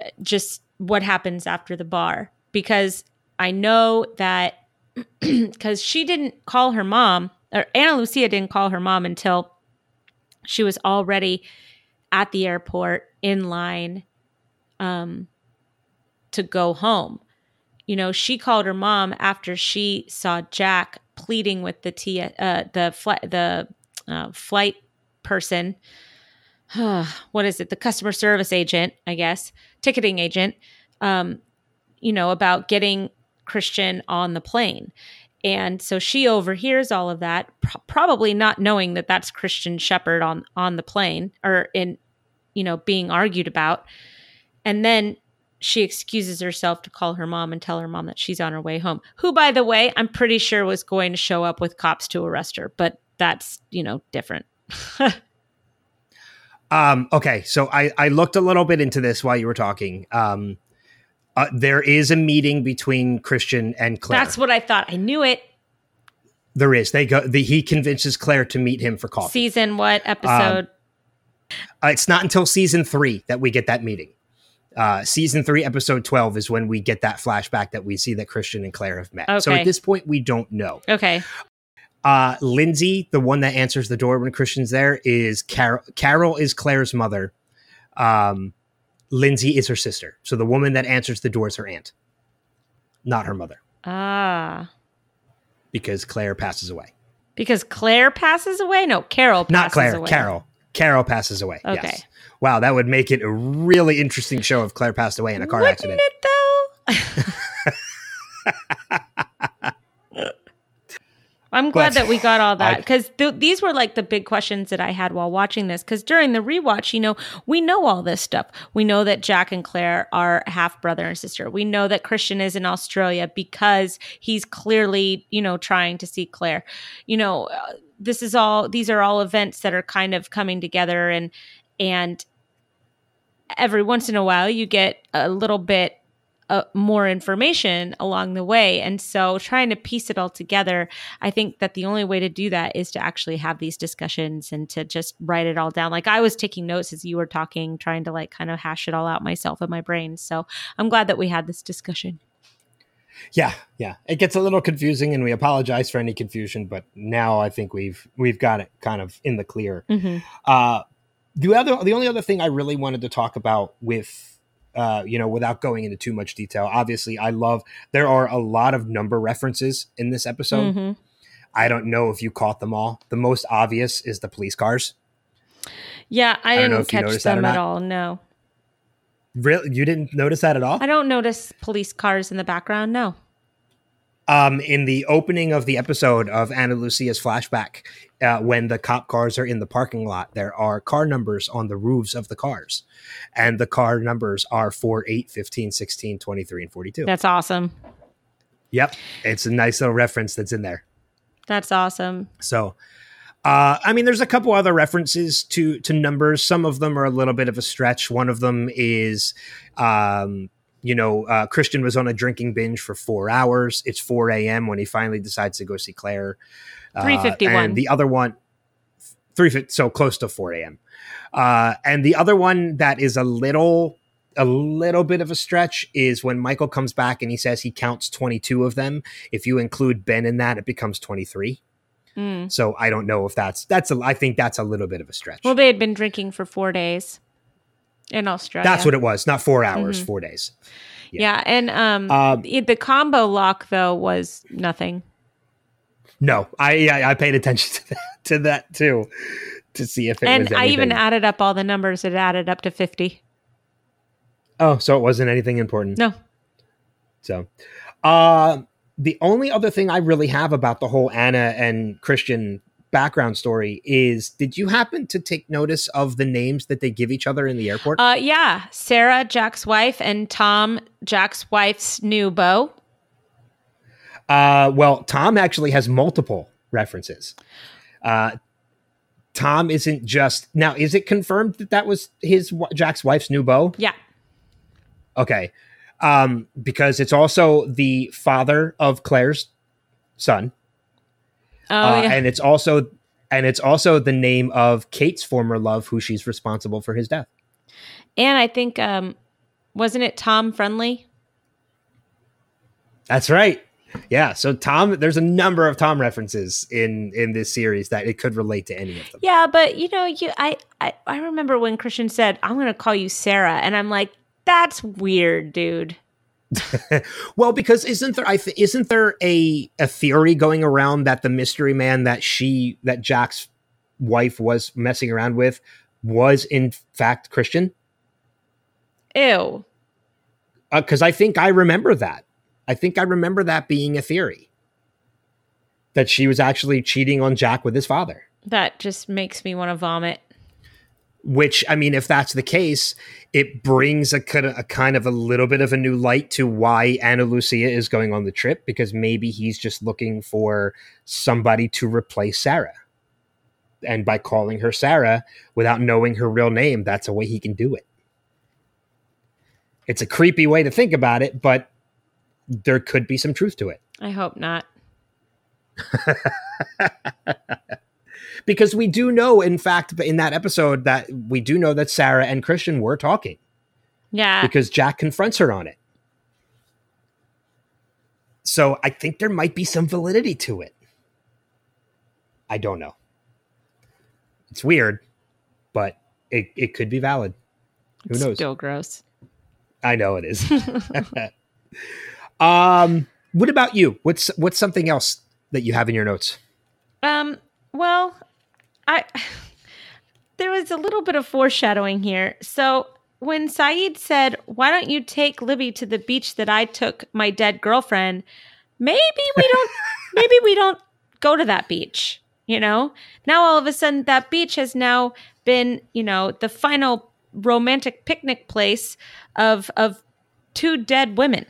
uh, just what happens after the bar because I know that [clears throat] cuz she didn't call her mom or Ana Lucia didn't call her mom until she was already at the airport in line um to go home. You know, she called her mom after she saw Jack pleading with the T, uh, the flight, the uh, flight person. [sighs] what is it? The customer service agent, I guess, ticketing agent. Um, you know about getting Christian on the plane, and so she overhears all of that, pr- probably not knowing that that's Christian Shephard on on the plane or in, you know, being argued about, and then she excuses herself to call her mom and tell her mom that she's on her way home. Who, by the way, I'm pretty sure was going to show up with cops to arrest her, but that's you know different. [laughs] Um, okay, so I, I looked a little bit into this while you were talking. Um, uh, there is a meeting between Christian and Claire. that's what I thought. I knew it. there is. They go. The, he convinces Claire to meet him for coffee. Season what episode? Uh, it's not until season three that we get that meeting. Uh, season three, episode twelve, is when we get that flashback that we see that Christian and Claire have met. So at this point, we don't know. okay. Uh, Lindsay, the one that answers the door when Christian's there, is Carol. Carol is Claire's mother. Um, Lindsay is her sister. So the woman that answers the door is her aunt, not her mother, Ah. because Claire passes away. Because Claire passes away? No, Carol passes Not Claire. away. Carol. Carol passes away. Okay. Yes. Wow, that would make it a really interesting show if Claire passed away in a car Wouldn't accident. it though? [laughs] [laughs] I'm glad But that we got all that because th- these were like the big questions that I had while watching this. Because during the rewatch, you know, we know all this stuff. We know that Jack and Claire are half brother and sister. We know that Christian is in Australia because he's clearly, you know, trying to see Claire. You know, uh, this is all; these are all events that are kind of coming together, and and every once in a while you get a little bit uh, more information along the way. And so trying to piece it all together, I think that the only way to do that is to actually have these discussions and to just write it all down. Like I was taking notes as you were talking, trying to like kind of hash it all out myself in my brain. So I'm glad that we had this discussion. Yeah, yeah. It gets a little confusing, and we apologize for any confusion. But now I think we've we've got it kind of in the clear. Mm-hmm. Uh, the other, the only other thing I really wanted to talk about with, uh, you know, without going into too much detail. Obviously, I love there are a lot of number references in this episode. hmm I don't know if you caught them all. The most obvious is the police cars. Yeah, I, I didn't catch them at all. No, Really, you didn't notice that at all? I don't notice police cars in the background. No. um, in the opening of the episode of Ana Lucia's flashback, uh, when the cop cars are in the parking lot, there are car numbers on the roofs of the cars. And the car numbers are 4, 8, 15, 16, 23, and 42. That's awesome. Yep. It's a nice little reference that's in there. That's awesome. So, uh, I mean, there's a couple other references to to numbers. Some of them are a little bit of a stretch. One of them is, um, you know, uh, Christian was on a drinking binge for four hours. It's 4 a.m. when he finally decides to go see Claire. Uh, 3:51. And the other one, three so close to 4 a.m. Uh, and the other one that is a little a little bit of a stretch is when Michael comes back and he says he counts 22 of them. If you include Ben in that, it becomes 23. Mm. So I don't know if that's that's a I think that's a little bit of a stretch. Well, they had been drinking for four days in Australia. that's what it was, not 4 hours, Mhm. 4 days. Yeah, and um, Um, the combo lock though was nothing. No, I I, I paid attention [laughs] to that, to that too to see if it and I even added up all the numbers. It added up to fifty. Oh, so it wasn't anything important. No, So, uh, the only other thing I really have about the whole Ana and Christian background story is did you happen to take notice of the names that they give each other in the airport? uh, yeah, Sarah, Jack's wife, and Tom, Jack's wife's new beau. Uh, well, Tom actually has multiple references. Uh, Tom isn't just now. Is it confirmed that that was his Jack's wife's new beau? Yeah, Okay, um, because it's also the father of Claire's son, oh uh, yeah, and it's also and it's also the name of Kate's former love, who she's responsible for his death. and I think um, wasn't it Tom Friendly? That's right. Yeah. So Tom, there's a number of Tom references in in this series that it could relate to any of them. Yeah, but you know, you I I, I remember when Christian said, "I'm going to call you Sarah," and I'm like, "That's weird, dude." [laughs] Well, because isn't there I th- isn't there a a theory going around that the mystery man that she that Jack's wife was messing around with was in fact Christian? Ew. Uh, because I think I remember that. I think I remember that being a theory. that she was actually cheating on Jack with his father. That just makes me want to vomit. Which, I mean, if that's the case, it brings a kind of a kind of a little bit of a new light to why Ana Lucia is going on the trip because maybe he's just looking for somebody to replace Sarah. And by calling her Sarah without knowing her real name, that's a way he can do it. It's a creepy way to think about it, but there could be some truth to it. I hope not. [laughs] because we do know, in fact, in that episode, that we do know that Sarah and Christian were talking Yeah. because Jack confronts her on it. So I think there might be some validity to it. I don't know. It's weird, but it, it could be valid. Who It's knows? Still gross. I know it is. [laughs] [laughs] um, what about you? What's what's something else that you have in your notes? Um, well, I there was a little bit of foreshadowing here. So when Sayid said, "Why don't you take Libby to the beach that I took my dead girlfriend?" Maybe we don't. [laughs] maybe we don't go to that beach. You know, now all of a sudden that beach has now been, you know, the final romantic picnic place of of two dead women.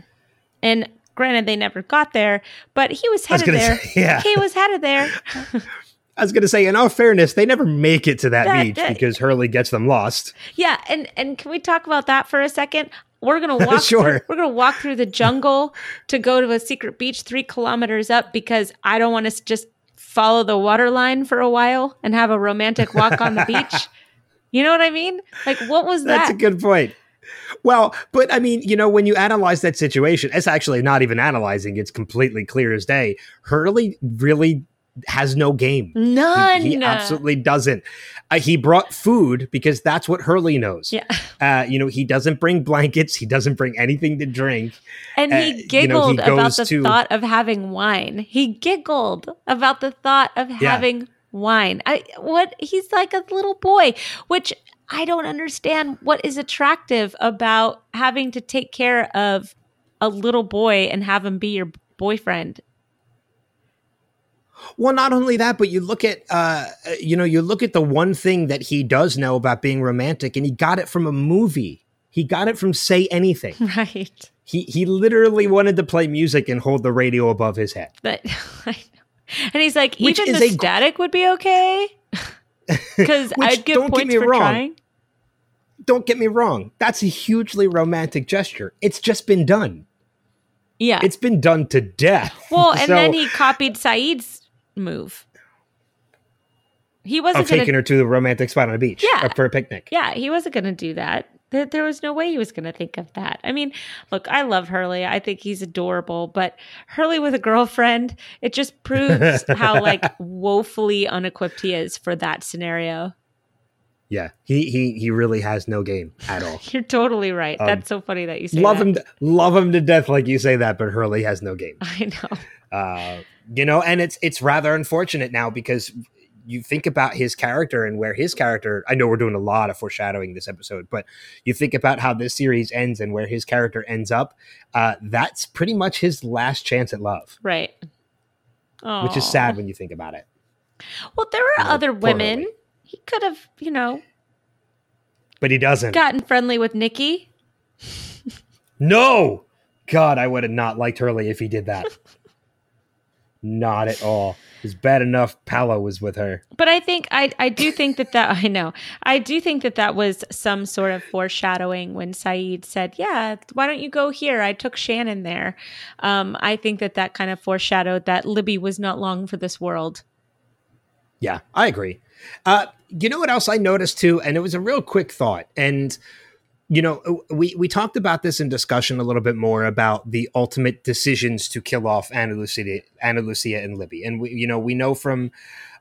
And granted, they never got there, but he was I was headed there. say, yeah. [laughs] He was headed there. [laughs] I was going to say, in all fairness, they never make it to that, That- beach that- because Hurley gets them lost. Yeah, and and can we talk about that for a second? We're gonna [laughs] walk. Sure. through, we're gonna walk through the jungle to go to a secret beach three kilometers up because I don't want to just follow the water line for a while and have a romantic walk on the beach. You know what I mean? Like, what was That's that? That's a good point. Well, but I mean, you know, when you analyze that situation, it's actually not even analyzing, it's completely clear as day. Hurley really has no game. He- None. He, absolutely doesn't. Uh, he brought food because that's what Hurley knows. Yeah, Uh, you know, he doesn't bring blankets. He doesn't bring anything to drink. and uh, he you know, he giggled about the to- thought of having wine. He giggled about the thought of having wine. I what he's like a little boy, which I don't understand what is attractive about having to take care of a little boy and have him be your boyfriend. Well, not only that, but you look at, uh, you know, you look at the one thing that he does know about being romantic, and he got it from a movie. He got it from Say Anything. [laughs] Right. he he literally wanted to play music and hold the radio above his head. But [laughs] And he's like, Which even the gr- static would be okay. [laughs] Because I'd give don't get points me for wrong, trying. Don't get me wrong. That's a hugely romantic gesture. It's just been done. Yeah. It's been done to death. Well, [laughs] and So- then he copied Sayid's move. He wasn't going taking her to the romantic spot on a beach Yeah. or for a picnic. Yeah, he wasn't going to do that. There, there was no way he was going to think of that. I mean, look, I love Hurley. I think he's adorable, but Hurley with a girlfriend, it just proves [laughs] how like woefully unequipped he is for that scenario. Yeah, he he he really has no game at all. [laughs] You're totally right. Um, That's so funny that you say love that. him, love him to death, like you say that, but Hurley has no game. [laughs] I know. Uh, you know, and it's it's rather unfortunate now because you think about his character and where his character. I know we're doing a lot of foreshadowing this episode, but you think about how this series ends and where his character ends up. Uh, that's pretty much his last chance at love, Right. which is sad when you think about it. Well, there are You know, other women. Hurley. He could have, you know, But he doesn't. gotten friendly with Nikki. No, God, I would have not liked Hurley if he did that. [laughs] not at all. It's bad enough Paulo was with her. But I think I I do think that that [laughs] I know I do think that that was some sort of foreshadowing when Sayid said, "Yeah, why don't you go here? I took Shannon there." Um, I think that that kind of foreshadowed that Libby was not long for this world. Yeah, I agree. Uh, you know what else I noticed too, and it was a real quick thought. And you know, we we talked about this in discussion a little bit more about the ultimate decisions to kill off Ana Lucia, Ana Lucia and Libby. And we, you know, we know from,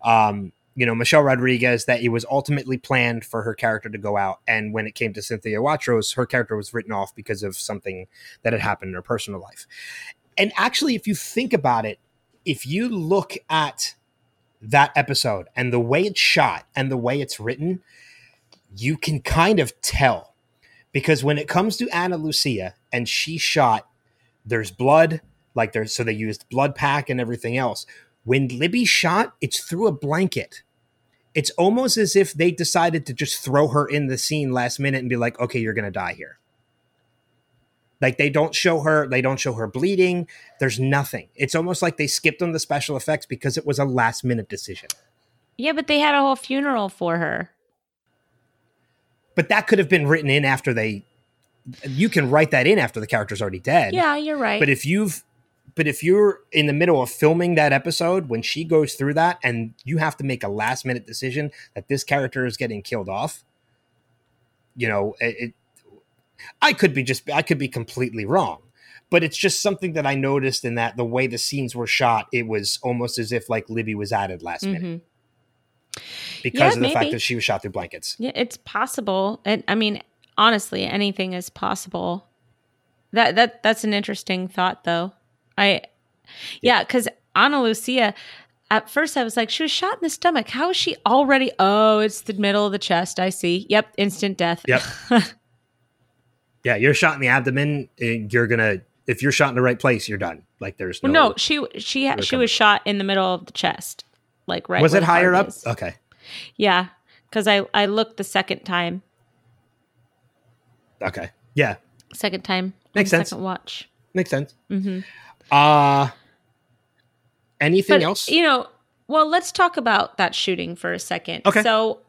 um, you know, Michelle Rodriguez that it was ultimately planned for her character to go out. And when it came to Cynthia Watros, her character was written off because of something that had happened in her personal life. And actually, if you think about it, if you look at that episode and the way it's shot and the way it's written, you can kind of tell. Because when it comes to Ana Lucia and she shot, there's blood, like there's so they used blood pack and everything else. When Libby shot, it's through a blanket. It's almost as if they decided to just throw her in the scene last minute and be like, okay, you're going to die here. Like they don't show her, they don't show her bleeding. There's nothing. It's almost like they skipped on the special effects because it was a last minute decision. Yeah, but they had a whole funeral for her. But that could have been written in after they. You can write that in after the character's already dead. Yeah, you're right. But if you've but if you're in the middle of filming that episode when she goes through that and you have to make a last minute decision that this character is getting killed off, you know, it, it I could be just I could be completely wrong. But it's just something that I noticed in that the way the scenes were shot, it was almost as if like Libby was added last minute Mhm. because Yeah, of the fact that she was shot through blankets. Yeah, it's possible. And I mean, honestly, anything is possible. That that that's an interesting thought though. I yeah, cuz Ana Lucia at first I was like she was shot in the stomach. How is she already Oh, it's the middle of the chest. I see. Yep, instant death. Yep. [laughs] Yeah, you're shot in the abdomen, and you're gonna if you're shot in the right place, you're done. Like there's no, well, no, she she she was shot in the middle of the chest. Like right was it higher up? is. Okay. Yeah, cuz I I looked the second time. Okay. Yeah. Second time. Makes sense. Second watch. Makes sense. Mhm. Uh anything but else? you know well let's talk about that shooting for a second Okay. so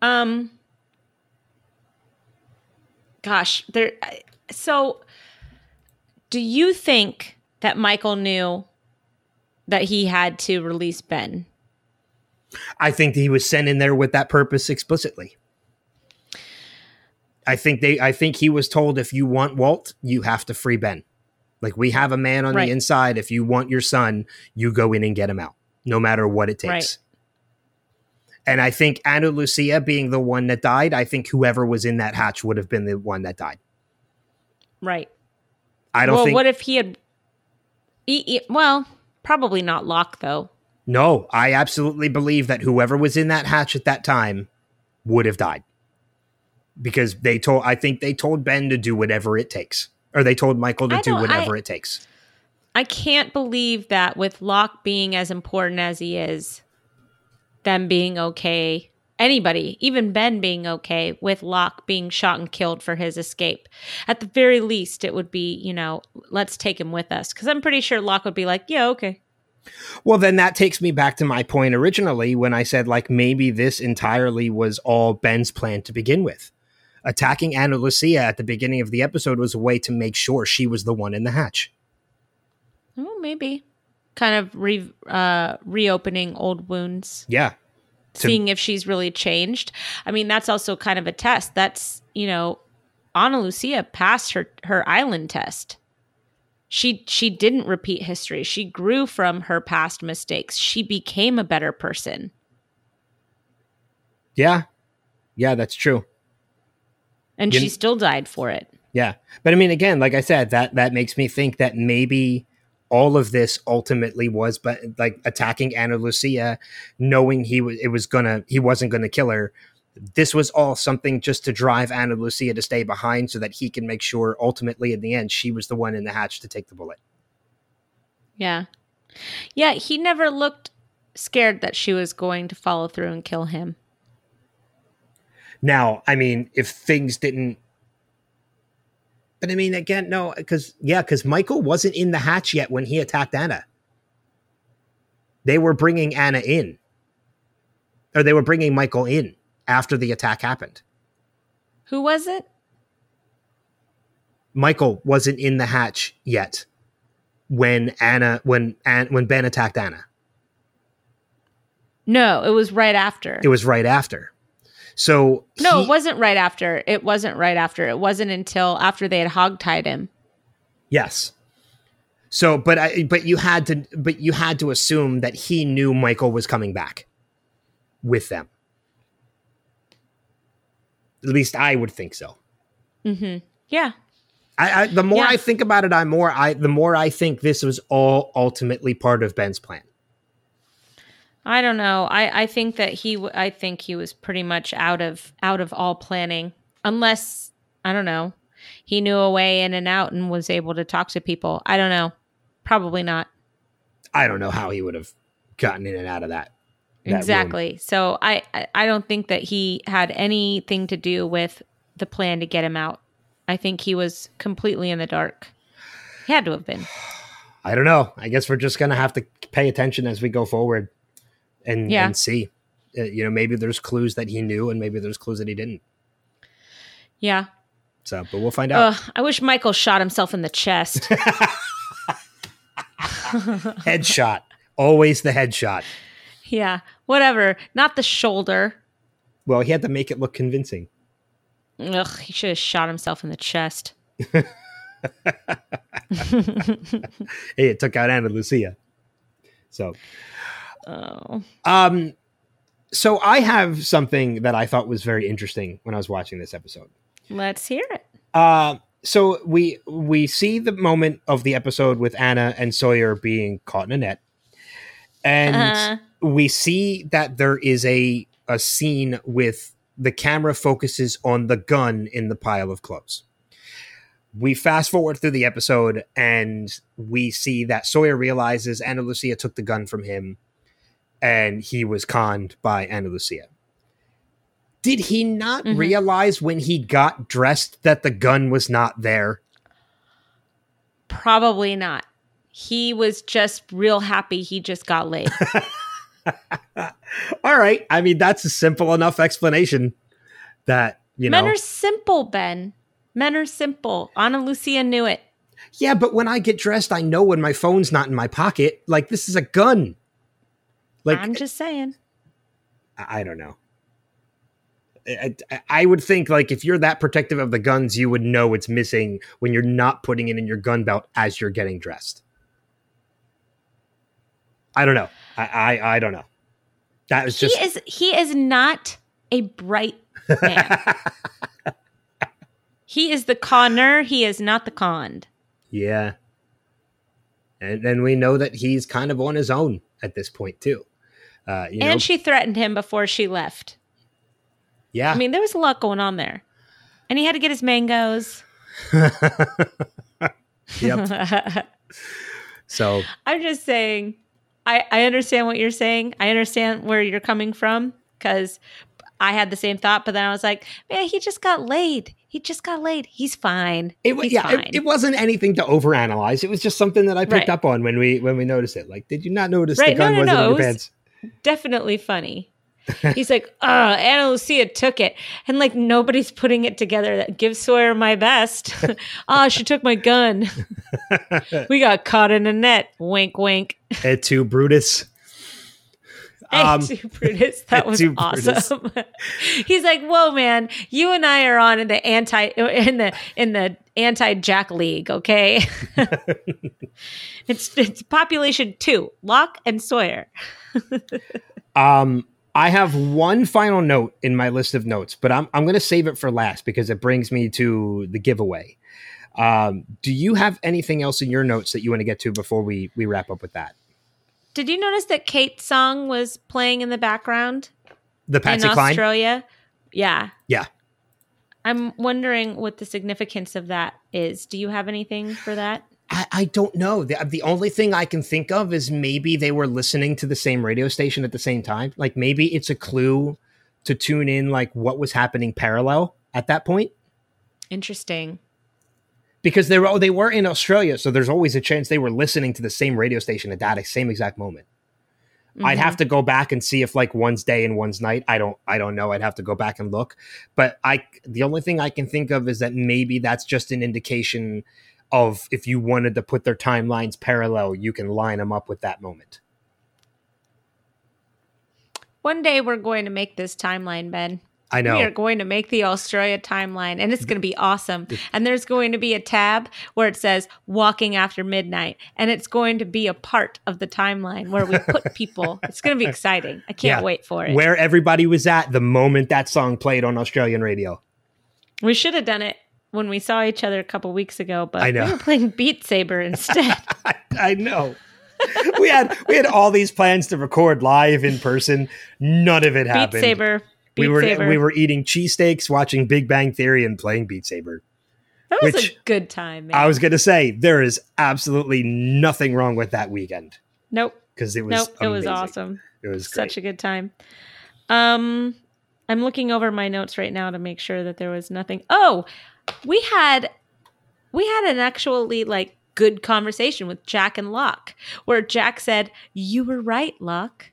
um gosh there so do you think that michael knew that he had to release ben I think that he was sent in there with that purpose explicitly. I think they I think he was told if you want Walt, you have to free Ben. Like we have a man on Right. the inside. If you want your son, you go in and get him out, no matter what it takes. Right. And I think Ana Lucia being the one that died, I think whoever was in that hatch would have been the one that died. right I don't think well think what if he had he, he- well probably not Locke though No, I absolutely believe that whoever was in that hatch at that time would have died. Because they told I think they told Ben to do whatever it takes. Or they told Michael to do whatever I- it takes. I can't believe that with Locke being as important as he is, them being okay, anybody, even Ben being okay with Locke being shot and killed for his escape. At the very least, it would be, you know, let's take him with us. Because I'm pretty sure Locke would be like, yeah, okay. Well, then that takes me back to my point originally when I said like maybe this entirely was all Ben's plan to begin with. Attacking Ana Lucia at the beginning of the episode was a way to make sure she was the one in the hatch. Oh, maybe. Kind of re- uh, reopening old wounds. Yeah. To- seeing if she's really changed. I mean, that's also kind of a test. That's, you know, Ana Lucia passed her her island test. She she didn't repeat history. She grew from her past mistakes. She became a better person. Yeah. Yeah, that's true. And You- she still died for it. Yeah. But I mean again, like I said, that that makes me think that maybe all of this ultimately was but like attacking Ana Lucia, knowing he was it was gonna he wasn't gonna kill her. This was all something just to drive Ana Lucia to stay behind so that he can make sure ultimately in the end she was the one in the hatch to take the bullet. Yeah. Yeah, he never looked scared that she was going to follow through and kill him. Now, I mean, if things didn't but I mean again, no, because yeah, because Michael wasn't in the hatch yet when he attacked Ana. They were bringing Ana in, or they were bringing Michael in after the attack happened. Who was it? Michael wasn't in the hatch yet when Ana when An, when Ben attacked Ana. No, it was right after. It was right after. So No, he- it wasn't right after. It wasn't right after. It wasn't until after they had hogtied him. Yes. So, but I, but you had to, but you had to assume that he knew Michael was coming back with them. At least I would think so. Mm-hmm. Yeah. I, I the more Yeah. I think about it, I more I the more I think this was all ultimately part of Ben's plan. I don't know. I, I think that he w- I think he was pretty much out of out of all planning unless I don't know. He knew a way in and out and was able to talk to people. I don't know. Probably not. I don't know how he would have gotten in and out of that. that room. exactly. So I, I I don't think that he had anything to do with the plan to get him out. I think he was completely in the dark. He had to have been. [sighs] I don't know. I guess we're just gonna have to pay attention as we go forward, and Yeah. and see. Uh, you know, maybe there's clues that he knew, and maybe there's clues that he didn't. Yeah. So, but we'll find out. Ugh, I wish Michael shot himself in the chest. [laughs] [laughs] headshot, always the headshot. yeah. Whatever. Not the shoulder. Well, he had to make it look convincing. Ugh, he should have shot himself in the chest. [laughs] Hey, it took out Ana Lucia. So, Oh. um, so I have something that I thought was very interesting when I was watching this episode. Let's hear it. Uh, so we we see the moment of the episode with Ana and Sawyer being caught in a net, and Uh, we see that there is a a scene with the camera focuses on the gun in the pile of clothes. We fast forward through the episode and we see that Sawyer realizes Ana Lucia took the gun from him and he was conned by Ana Lucia. Did he not Mhm. realize when he got dressed that the gun was not there? probably not. He was just real happy he just got laid. [laughs] All right. I mean, that's a simple enough explanation that, you Men know. Men are simple, Ben. Men are simple. Ana Lucia knew it. Yeah, but when I get dressed, I know when my phone's not in my pocket. Like this is a gun. Like I'm just saying. I I don't know. I, I- I would think like if you're that protective of the guns, you would know it's missing when you're not putting it in your gun belt as you're getting dressed. I don't know. I I, I don't know. That was He is he is not a bright man. [laughs] he is the conner, he is not the conned. yeah. And and we know that he's kind of on his own at this point too. Uh, you know, and she threatened him before she left. yeah. I mean, there was a lot going on there. And he had to get his mangoes. [laughs] yep. [laughs] So I'm just saying, I, I understand what you're saying. I understand where you're coming from because I had the same thought, but then I was like, man, he just got laid. He just got laid. He's fine. It was He's yeah, fine. it, it wasn't anything to overanalyze. It was just something that I picked Right. up on when we when we noticed it. Like, did you not notice the Right, no, gun no, wasn't no, in your was- pants? Definitely funny. He's like, uh, Ana Lucia took it. And like nobody's putting it together. That gives Sawyer my best. [laughs] Ah, she took my gun. [laughs] we got caught in a net. Wink, wink. Et tu, Brutus. Um, [laughs] Brutus, that [laughs] was awesome. [laughs] He's like, "Whoa, man! You and I are on in the anti in the in the anti Jack League, okay? it's it's population two, Locke and Sawyer. Um, I have one final note in my list of notes, but I'm I'm going to save it for last because it brings me to the giveaway. Um, do you have anything else in your notes that you want to get to before we we wrap up with that? Did you notice that Kate's song was playing in the background The Patsy in Cline. Australia? Yeah, Yeah. I'm wondering what the significance of that is. Do you have anything for that? I, I don't know. The, the only thing I can think of is maybe they were listening to the same radio station at the same time. Like maybe it's a clue to tune in, like what was happening parallel at that point. Interesting. Because they were they were in Australia, so there's always a chance they were listening to the same radio station at that same exact moment. I'd Mhm. have to go back and see if like one's day and one's night. I don't I don't know. I'd have to go back and look. But I the only thing I can think of is that maybe that's just an indication of if you wanted to put their timelines parallel, you can line them up with that moment. One day we're going to make this timeline, Ben. I know. We are going to make the Australia timeline and it's going to be awesome. And there's going to be a tab where it says walking after midnight and it's going to be a part of the timeline where we put [laughs] people. it's going to be exciting. I can't Yeah. wait for it. Where everybody was at the moment that song played on Australian radio. we should have done it when we saw each other a couple weeks ago, but I know. we were playing Beat Saber [laughs] instead. I, I know. we had we had all these plans to record live in person. None of it Beat happened. Saber. Beat we were Saber. we were eating cheesesteaks, watching Big Bang Theory, and playing Beat Saber. that was which- a good time, man. I was gonna say there is absolutely nothing wrong with that weekend. Nope. because it was Nope. It was awesome. It was great. Such a good time. Um, I'm looking over my notes right now to make sure that there was nothing. Oh, we had we had an actually like good conversation with Jack and Locke, where Jack said, "You were right, Locke."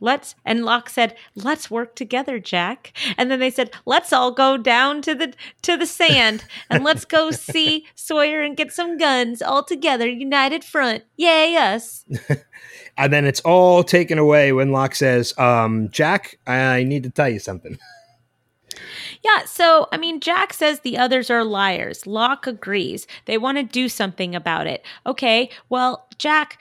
Let's and Locke said, "Let's work together, Jack." And then they said, "Let's all go down to the to the sand and let's go [laughs] see Sawyer and get some guns all together, united front. Yay us!" [laughs] and then it's all taken away when Locke says, um, "Jack, I need to tell you something." Yeah, so I mean, Jack says the others are liars. Locke agrees. They want to do something about it. Okay, well, Jack,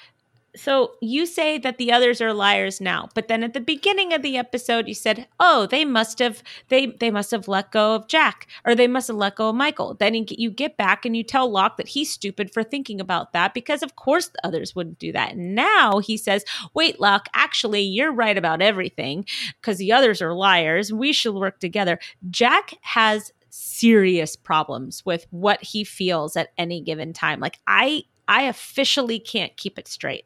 so you say that the others are liars now, but then at the beginning of the episode, you said, "Oh, they must have they they must have let go of Jack, or they must have let go of Michael." Then you- get back and you tell Locke that he's stupid for thinking about that because, of course, the others wouldn't do that. And now he says, "Wait, Locke, actually, you're right about everything because the others are liars. We should work together." Jack has serious problems with what he feels at any given time. Like I I officially can't keep it straight.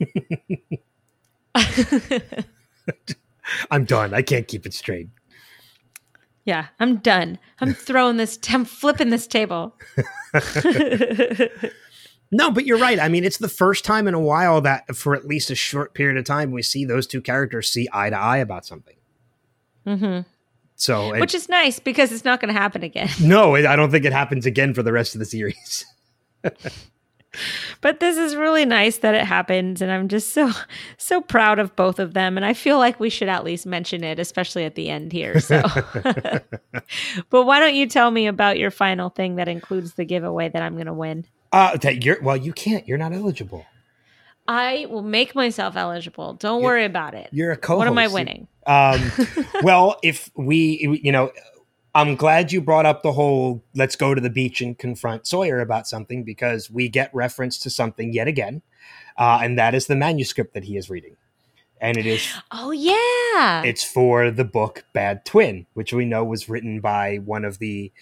[laughs] I'm done. I can't keep it straight. yeah, I'm done. I'm throwing this I'm flipping this table. [laughs] [laughs] No, but you're right. I mean, it's the first time in a while that, for at least a short period of time, we see those two characters see eye to eye about something. Mhm. So, it- Which is nice because it's not going to happen again. no, I don't think it happens again for the rest of the series. But this is really nice that it happens and I'm just so so proud of both of them and I feel like we should at least mention it especially at the end here. So [laughs] But why don't you tell me about your final thing that includes the giveaway that I'm going to win? Uh, that you're well, you can't. You're not eligible. I will make myself eligible. Don't You- worry about it. You're a co. What am I winning? Um, well, if we, you know, I'm glad you brought up the whole let's go to the beach and confront Sawyer about something because we get reference to something yet again, uh, and that is the manuscript that he is reading, and it is Oh yeah. it's for the book Bad Twin, which we know was written by one of the.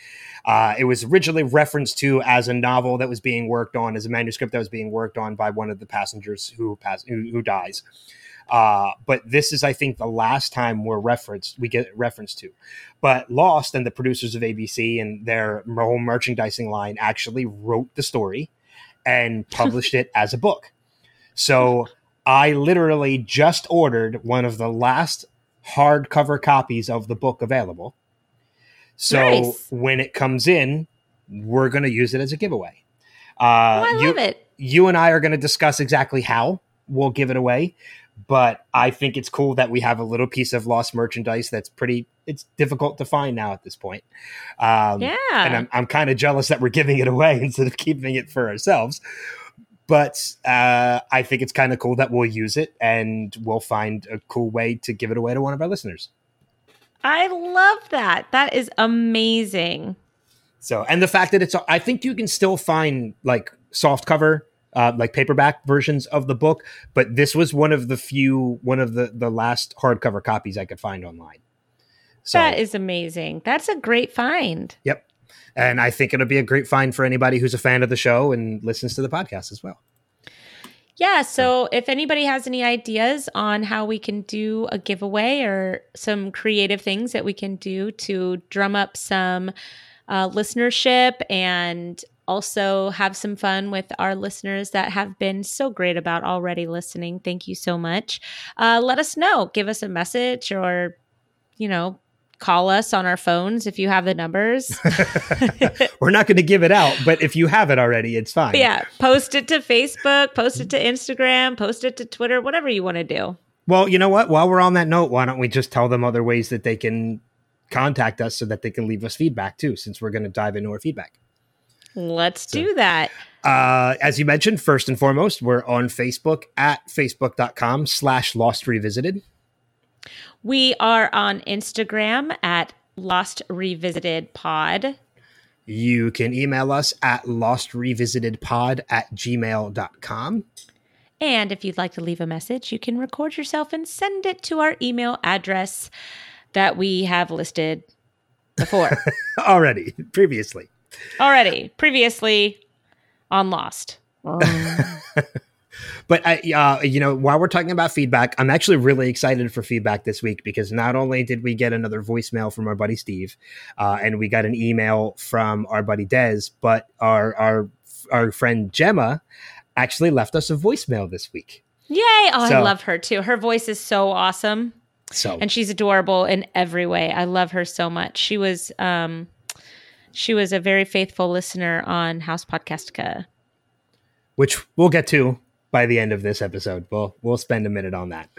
Uh, it was originally referenced to as a novel that was being worked on, as a manuscript that was being worked on by one of the passengers who pass who, who dies. Uh, but this is, I think, the last time we're referenced. We get referenced to, but Lost and the producers of ABC and their whole merchandising line actually wrote the story and [laughs] published it as a book. So I literally just ordered one of the last hardcover copies of the book available. So Nice. when it comes in, we're going to use it as a giveaway. Uh, oh, I you, love it. you and I are going to discuss exactly how we'll give it away. But I think it's cool that we have a little piece of lost merchandise that's pretty. It's difficult to find now at this point. Um, Yeah. and I'm, I'm kind of jealous that we're giving it away [laughs] instead of keeping it for ourselves. But uh, I think it's kind of cool that we'll use it and we'll find a cool way to give it away to one of our listeners. I love that. That is amazing. So, and the fact that it's, I think you can still find like soft cover, uh, like paperback versions of the book, but this was one of the few, one of the the last hardcover copies I could find online. So, that is amazing. That's a great find. yep. And I think it'll be a great find for anybody who's a fan of the show and listens to the podcast as well. Yeah. So if anybody has any ideas on how we can do a giveaway or some creative things that we can do to drum up some uh, listenership and also have some fun with our listeners that have been so great about already listening, thank you so much. Uh, let us know. Give us a message or, you know, call us on our phones if you have the numbers. [laughs] [laughs] We're not going to give it out, but if you have it already, it's fine. Yeah, post it to Facebook, post it to Instagram, post it to Twitter, whatever you want to do. Well, you know what? While we're on that note, why don't we just tell them other ways that they can contact us so that they can leave us feedback too, since we're going to dive into our feedback. Let's do that. Uh, as you mentioned, first and foremost, we're on Facebook at facebook.com slash lost revisited. We are on Instagram at Lost Revisited Pod. You can email us at lostrevisitedpod at gmail.com. And if you'd like to leave a message, you can record yourself and send it to our email address that we have listed before [laughs] Already, previously. Already, previously on Lost. [laughs] But I, uh, you know, while we're talking about feedback, I'm actually really excited for feedback this week because not only did we get another voicemail from our buddy Steve, uh, and we got an email from our buddy Dez, but our our our friend Gemma actually left us a voicemail this week. Yay! Oh, I love her too. Her voice is so awesome. So and she's adorable in every way. I love her so much. She was um she was a very faithful listener on House Podcastica. which we'll get to by the end of this episode. We'll we'll spend a minute on that.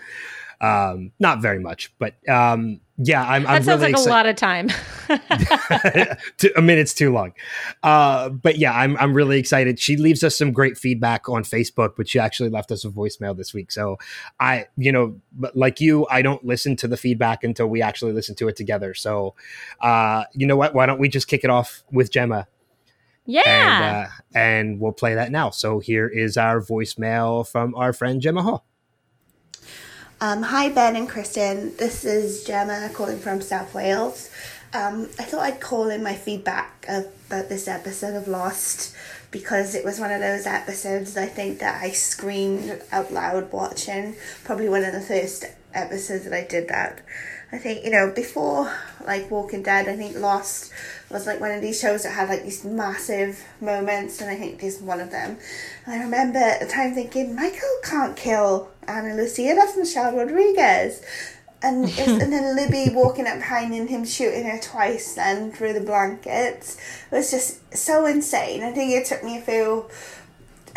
Um, not very much, but um, yeah, I'm. That I'm sounds really like exci- a lot of time. [laughs] [laughs] A minute's too long. Uh, but yeah, I'm I'm really excited. She leaves us some great feedback on Facebook, but she actually left us a voicemail this week. So I, you know, but like you, I don't listen to the feedback until we actually listen to it together. So, uh, you know what? Why don't we just kick it off with Gemma yeah. and uh, and we'll play that now. So here is our voicemail from our friend Gemma Hall. Um, hi, Ben and Kristen. This is Gemma calling from South Wales. Um, I thought I'd call in my feedback about this episode of Lost because it was one of those episodes I think that I screamed out loud watching. Probably one of the first episodes that I did that. I think, you know, before like Walking Dead, I think Lost was like one of these shows that had like these massive moments, and I think this is one of them. And I remember at the time thinking, Michael can't kill Ana Lucia, that's Michelle Rodriguez. And, and [laughs] then Libby walking up behind and him shooting her twice then through the blankets it was just so insane. I think it took me a few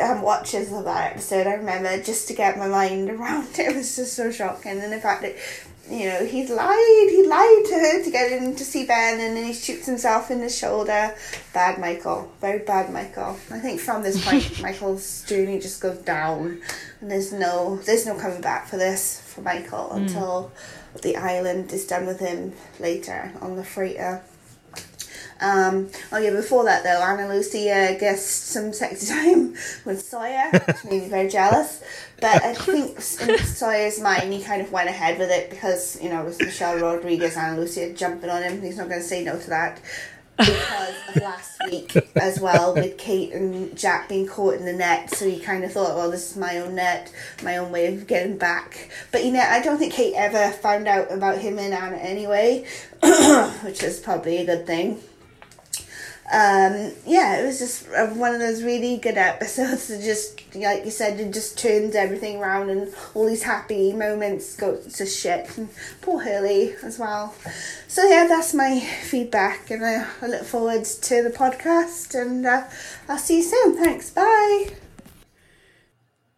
um, watches of that episode, I remember, just to get my mind [laughs] around it. It was just so shocking. And the fact that, you know, he lied, he lied to her to get in to see Ben and then he shoots himself in the shoulder. Bad Michael. Very bad Michael. I think from this point, [laughs] Michael's journey just goes down. And there's no, there's no coming back for this, for Michael, until the island is done with him later on the freighter. Um, oh yeah, before that though, Ana Lucia gets some sexy time [laughs] with Sawyer, which made me very jealous. But I think in Sawyer's mind, he kind of went ahead with it because, you know, it was Michelle Rodriguez, Ana Lucia jumping on him. He's not going to say no to that. Because of last week as well, with Kate and Jack being caught in the net, so he kind of thought, well, this is my own net, my own way of getting back. But you know, I don't think Kate ever found out about him and Ana anyway, [coughs] which is probably a good thing um, yeah, it was just uh, one of those really good episodes [laughs] that just, like you said, it just turns everything around and all these happy moments go to shit. And poor Hurley as well. So yeah, that's my feedback, and I, I look forward to the podcast, and uh, I'll see you soon. Thanks. Bye.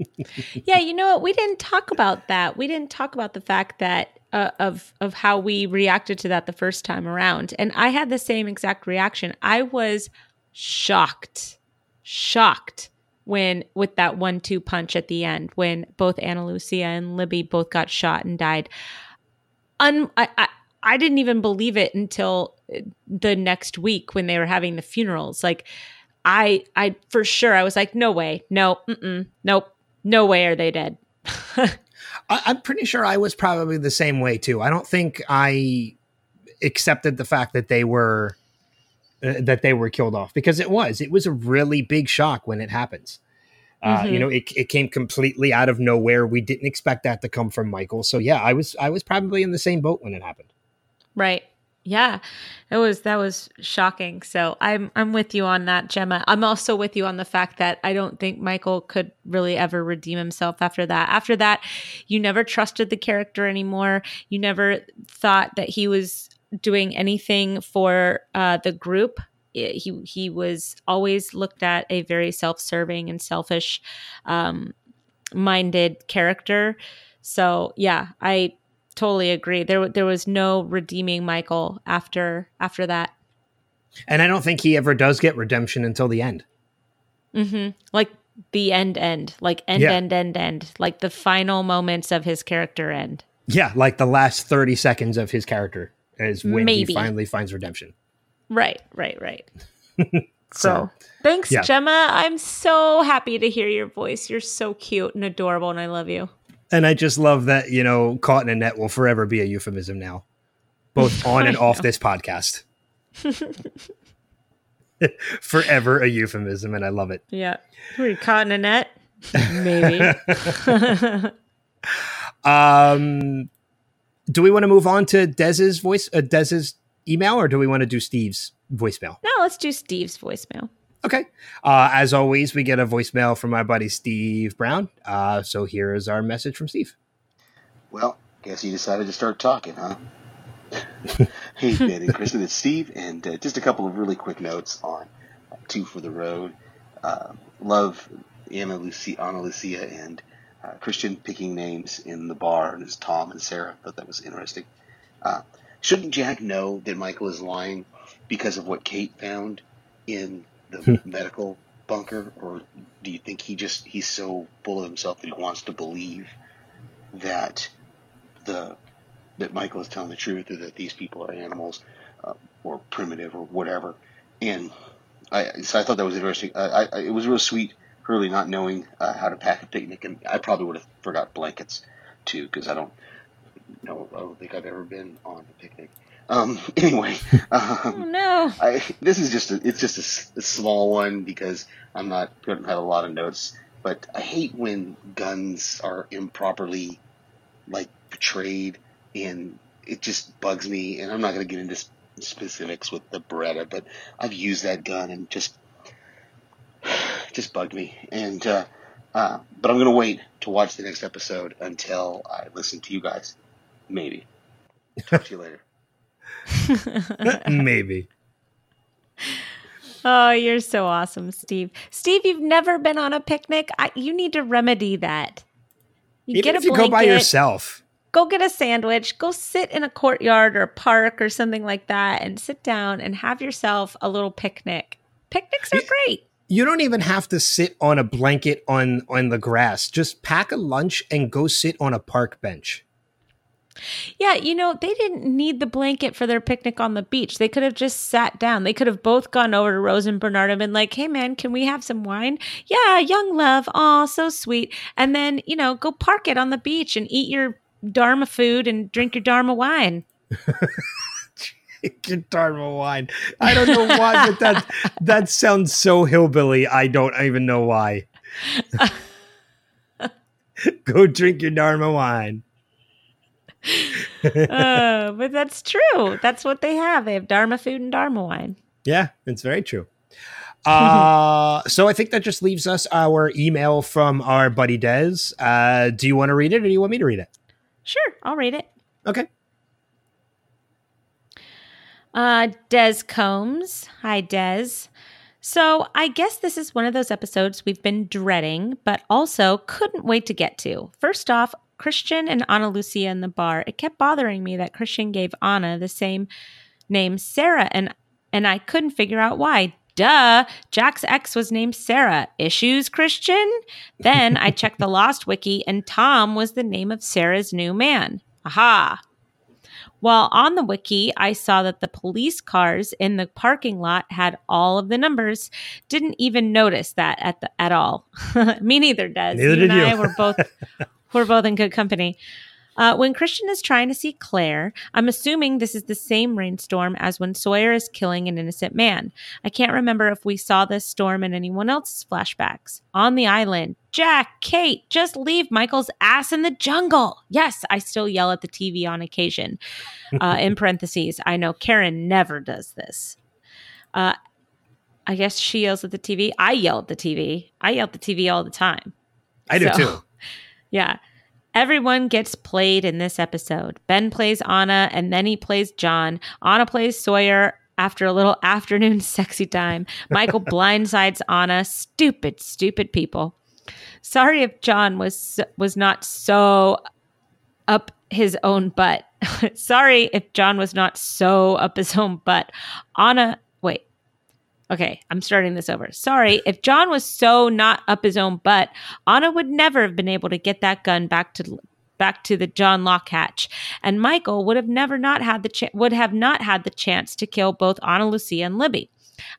[laughs] yeah, you know what? We didn't talk about that. We didn't talk about the fact that uh, of of how we reacted to that the first time around. And I had the same exact reaction. I was shocked, shocked when with that one-two punch at the end when both Ana Lucia and Libby both got shot and died. Un- I, I I didn't even believe it until uh, the next week when they were having the funerals. Like, I I for sure I was like, no way, no, nope, no way are they dead. [laughs] I, I'm pretty sure I was probably the same way too. I don't think I accepted the fact that they were uh, that they were killed off because it was it was a really big shock when it happens. Uh, Mhm. You know, it, it came completely out of nowhere. We didn't expect that to come from Michael. So yeah, I was I was probably in the same boat when it happened. Right. Yeah. It was that was shocking. So I'm I'm with you on that, Gemma. I'm also with you on the fact that I don't think Michael could really ever redeem himself after that. After that, you never trusted the character anymore. You never thought that he was doing anything for uh, the group. He he was always looked at a very self-serving and selfish um, minded character. So yeah, I totally agree. There there was no redeeming Michael after after that. And I don't think he ever does get redemption until the end. Mm-hmm. Like the end end, like end Yeah. end end end, like the final moments of his character end. Yeah, like the last 30 seconds of his character is when Maybe. he finally finds redemption. Right, right, right. [laughs] So, so thanks, yeah. Gemma. I'm so happy to hear your voice. You're so cute and adorable, and I love you. And I just love that, you know, caught in a net will forever be a euphemism now, both [laughs] on and off know. this podcast. [laughs] [laughs] forever a euphemism, and I love it. Yeah. Were you caught in a net? Maybe. um, do we want to move on to Des's voice, uh, Des's email, or do we want to do Steve's voicemail? no, let's do Steve's voicemail. Okay. Uh, as always, we get a voicemail from our buddy Steve Brown. Uh, so here is our message from Steve. Well, guess you decided to start talking, huh? [laughs] hey, Ben and Kristen, it's Steve, and uh, just a couple of really quick notes on uh, Two for the Road. Uh, love Ana Lucia, Ana Lucia and uh, Christian picking names in the bar, and it's Tom and Sarah. Thought that was interesting. Uh, shouldn't Jack know that Michael is lying because of what Kate found in the medical bunker, or do you think he just he's so full of himself that he wants to believe that the that Michael is telling the truth, or that these people are animals, uh, or primitive, or whatever. And I, so I thought that was interesting. I, I, it was real sweet, Hurley not knowing uh, how to pack a picnic, and I probably would have forgot blankets too, because I don't know. I don't think I've ever been on a picnic. Um, [laughs] anyway, Oh um, no. I, this is just a, it's just a a, small one because I'm not going to have a lot of notes. But I hate when guns are improperly like portrayed, and it just bugs me. And I'm not going to get into specifics with the Beretta, but I've used that gun and just [sighs] just bugged me. And uh, uh, but I'm going to wait to watch the next episode until I listen to you guys. Maybe. Talk to you later. [laughs] Maybe. Oh, you're so awesome, Steve. Steve, you've never been on a picnic. I, you need to remedy that. You Even get a if you go by yourself. go get a sandwich, go sit in a courtyard or a park or something like that, and sit down and have yourself a little picnic. Picnics are great. You don't even have to sit on a blanket on on the grass. Just pack a lunch and go sit on a park bench. Yeah, you know, they didn't need the blanket for their picnic on the beach. They could have just sat down. They could have both gone over to Rose and Bernard and been like, hey, man, can we have some wine? Yeah, young love. Oh, so sweet. And then, you know, go park it on the beach and eat your Dharma food and drink your Dharma wine. [laughs] Your Dharma wine. I don't know why, but that that sounds so hillbilly. I don't even know why. [laughs] [laughs] Go drink your Dharma wine. Uh, but that's true. That's what they have. They have Dharma food and Dharma wine. Yeah, it's very true. [laughs] Uh, so I think that just leaves us our email from our buddy Des. Uh, do you want to read it or do you want me to read it? Sure, I'll read it. Okay. Uh, Des Combs. Hi, Des. So I guess this is one of those episodes we've been dreading, but also couldn't wait to get to. First off, Christian and Ana Lucia in the bar. It kept bothering me that Christian gave Ana the same name, Sarah, and and I couldn't figure out why. Duh, Jack's ex was named Sarah. Issues, Christian? Then I [laughs] checked the Lost Wiki, and Tom was the name of Sarah's new man. Aha, while on the wiki, I saw that the police cars in the parking lot had all of the numbers. Didn't even notice that at the, at all. [laughs] Me neither, Des. Neither you did and you. I were both [laughs] we're both in good company. Uh, when Christian is trying to see Claire, I'm assuming this is the same rainstorm as when Sawyer is killing an innocent man. I can't remember if we saw this storm in anyone else's flashbacks. On the island, Jack, Kate, just leave Michael's ass in the jungle. Yes, I still yell at the TV on occasion. Uh, [laughs] in parentheses, I know Karen never does this. Uh, I guess she yells at the TV. I yell at the TV. I yell at the TV all the time. I do So- too. Yeah. Everyone gets played in this episode. Ben plays Ana and then he plays John. Ana plays Sawyer after a little [laughs] afternoon sexy time. Michael [laughs] blindsides Ana. Stupid, stupid people. Sorry if John was was not so up his own butt. [laughs] Sorry if John was not so up his own butt. Ana. Okay, I'm starting this over. Sorry, if John was so not up his own butt, Ana would never have been able to get that gun back to back to the John Locke hatch, and Michael would have never not had the cha- would have not had the chance to kill both Ana Lucia and Libby.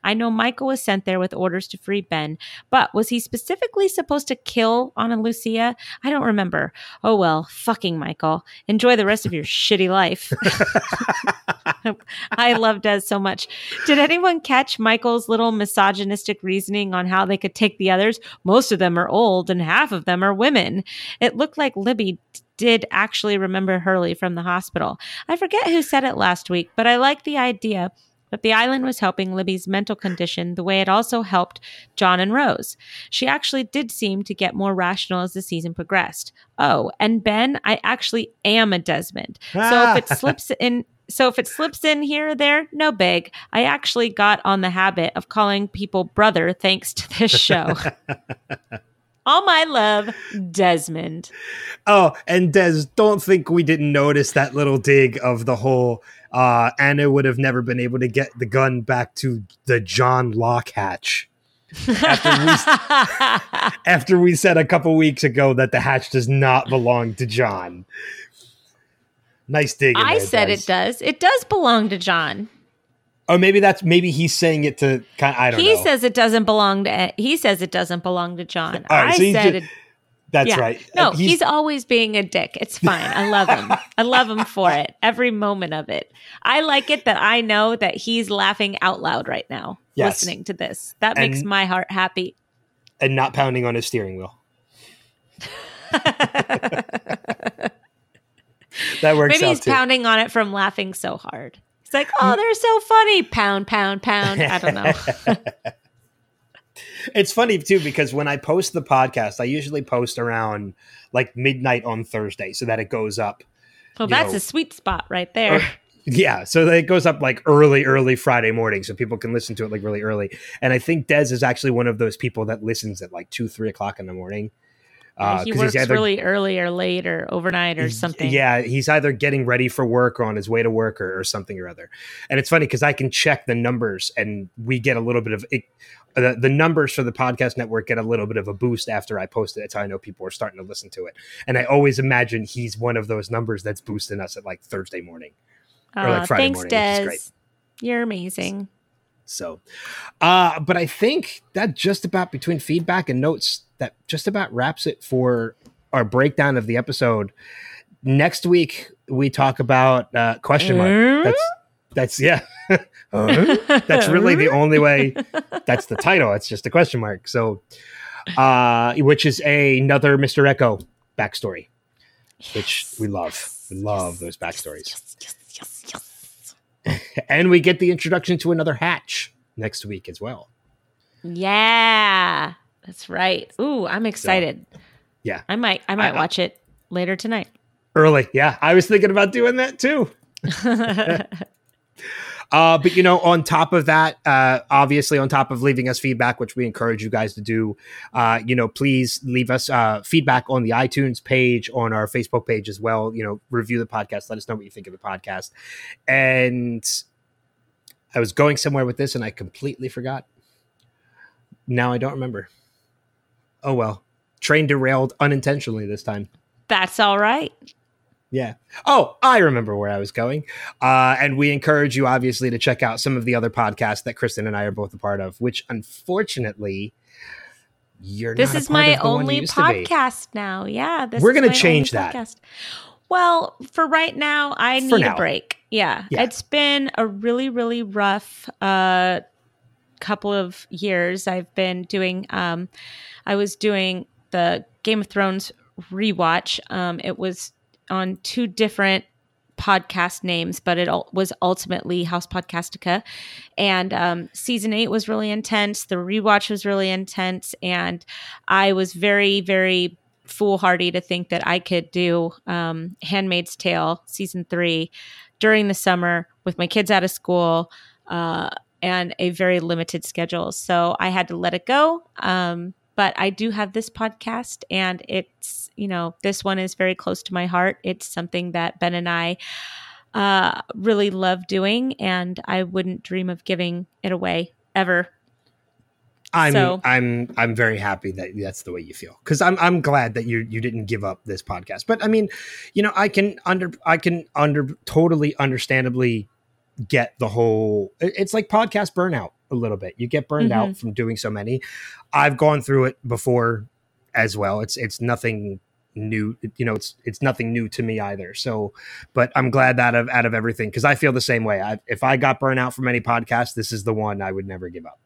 I know Michael was sent there with orders to free Ben, but was he specifically supposed to kill Ana Lucia? I don't remember. Oh well, fucking Michael. Enjoy the rest of your [laughs] shitty life. [laughs] I love Des so much. Did anyone catch Michael's little misogynistic reasoning on how they could take the others? Most of them are old and half of them are women. It looked like Libby did actually remember Hurley from the hospital. I forget who said it last week, but I like the idea that the island was helping Libby's mental condition the way it also helped John and Rose. She actually did seem to get more rational as the season progressed. Oh, and Ben, I actually am a Desmond. So if it ah. [laughs] slips in so if it slips in here or there, no big. I actually got on the habit of calling people brother thanks to this show. [laughs] All my love, Desmond. Oh, and Des, don't think we didn't notice that little dig of the whole uh Ana would have never been able to get the gun back to the John Locke hatch. After we, [laughs] after we said a couple weeks ago that the hatch does not belong to John. Nice dig. I there, said Des. it does. It does belong to John. Or maybe that's maybe he's saying it to kind. I don't know. He know. says it doesn't belong to. He says it doesn't belong to John. All right, I so said ju- it. that's yeah. right. No, Uh, he's, always being a dick. It's fine. I love him. I love him for it. Every moment of it. I like it that I know that he's laughing out loud right now, Yes. listening to this. That makes my heart happy. and not pounding on his steering wheel. [laughs] that works Maybe he's too. pounding on it from laughing so hard. He's like, "Oh, mm. they're so funny." Pound, pound, pound. I don't know. [laughs] It's funny too because when I post the podcast, I usually post around like midnight on Thursday so that it goes up. Well, that's know, a sweet spot right there. Yeah, so that it goes up like early, early Friday morning, so people can listen to it like really early. And I think Des is actually one of those people that listens at like two, three o'clock in the morning. Uh, he works either- really early or late or overnight or something. Yeah, he's either getting ready for work or on his way to work or, or something or other. And it's funny because I can check the numbers and we get a little bit of it. The, the numbers for the podcast network get a little bit of a boost after I post it. That's how I know people are starting to listen to it. And I always imagine he's one of those numbers that's boosting us at like Thursday morning. or like Friday thanks, morning, Des. great. You're amazing. So, uh, but I think that just about between feedback and notes, that just about wraps it for our breakdown of the episode. Next week we talk about uh, question mark. That's that's yeah. [laughs] That's really the only way. That's the title. It's just a question mark. So, uh, which is a, another Mister Eko backstory, which we love. We love those backstories. Yes, yes, yes, yes. [laughs] And we get the introduction to another hatch next week as well. Yeah, that's right. Ooh, I'm excited. yeah. I might, I might I- watch it later tonight. Early. Yeah. I was thinking about doing that too. [laughs] [laughs] Uh, but you know, on top of that, uh, obviously, on top of leaving us feedback, which we encourage you guys to do, uh, you know, please leave us uh, feedback on the iTunes page, on our Facebook page as well. You know, review the podcast, let us know what you think of the podcast. And I was going somewhere with this, and I completely forgot. Now I don't remember. Oh well, train derailed unintentionally this time. That's all right. Yeah. Oh, I remember where I was going. Uh, and we encourage you, obviously, to check out some of the other podcasts that Kristen and I are both a part of, which unfortunately, you're This is my only to podcast now. Yeah, this We're gonna change that. podcast. Well, for right now, I For need now. a break. Yeah. Yeah. it's been a really, really rough uh, couple of years. I've been doing. Um, I was doing the Game of Thrones rewatch. Um, it was on two different podcast names, but it was ultimately House Podcastica. And um, season eight was really intense. The rewatch was really intense. And I was very, very foolhardy to think that I could do um, Handmaid's Tale season three during the summer with my kids out of school uh, and a very limited schedule. So I had to let it go. Um, but I do have this podcast, and it's, you know, this one is very close to my heart. It's something that Ben and I uh, really love doing, and I wouldn't dream of giving it away ever. I'm So- I'm I'm very happy that that's the way you feel because I'm I'm glad that you you didn't give up this podcast. But I mean, you know, I can under I can under totally understandably get the whole. It's like podcast burnout. A little bit. You get burned out mm-hmm. from doing so many. I've gone through it before as well. It's it's nothing new you know it's it's nothing new to me either so but i'm glad that out of out of everything because i feel the same way I, if i got burnt out from any podcast this is the one i would never give up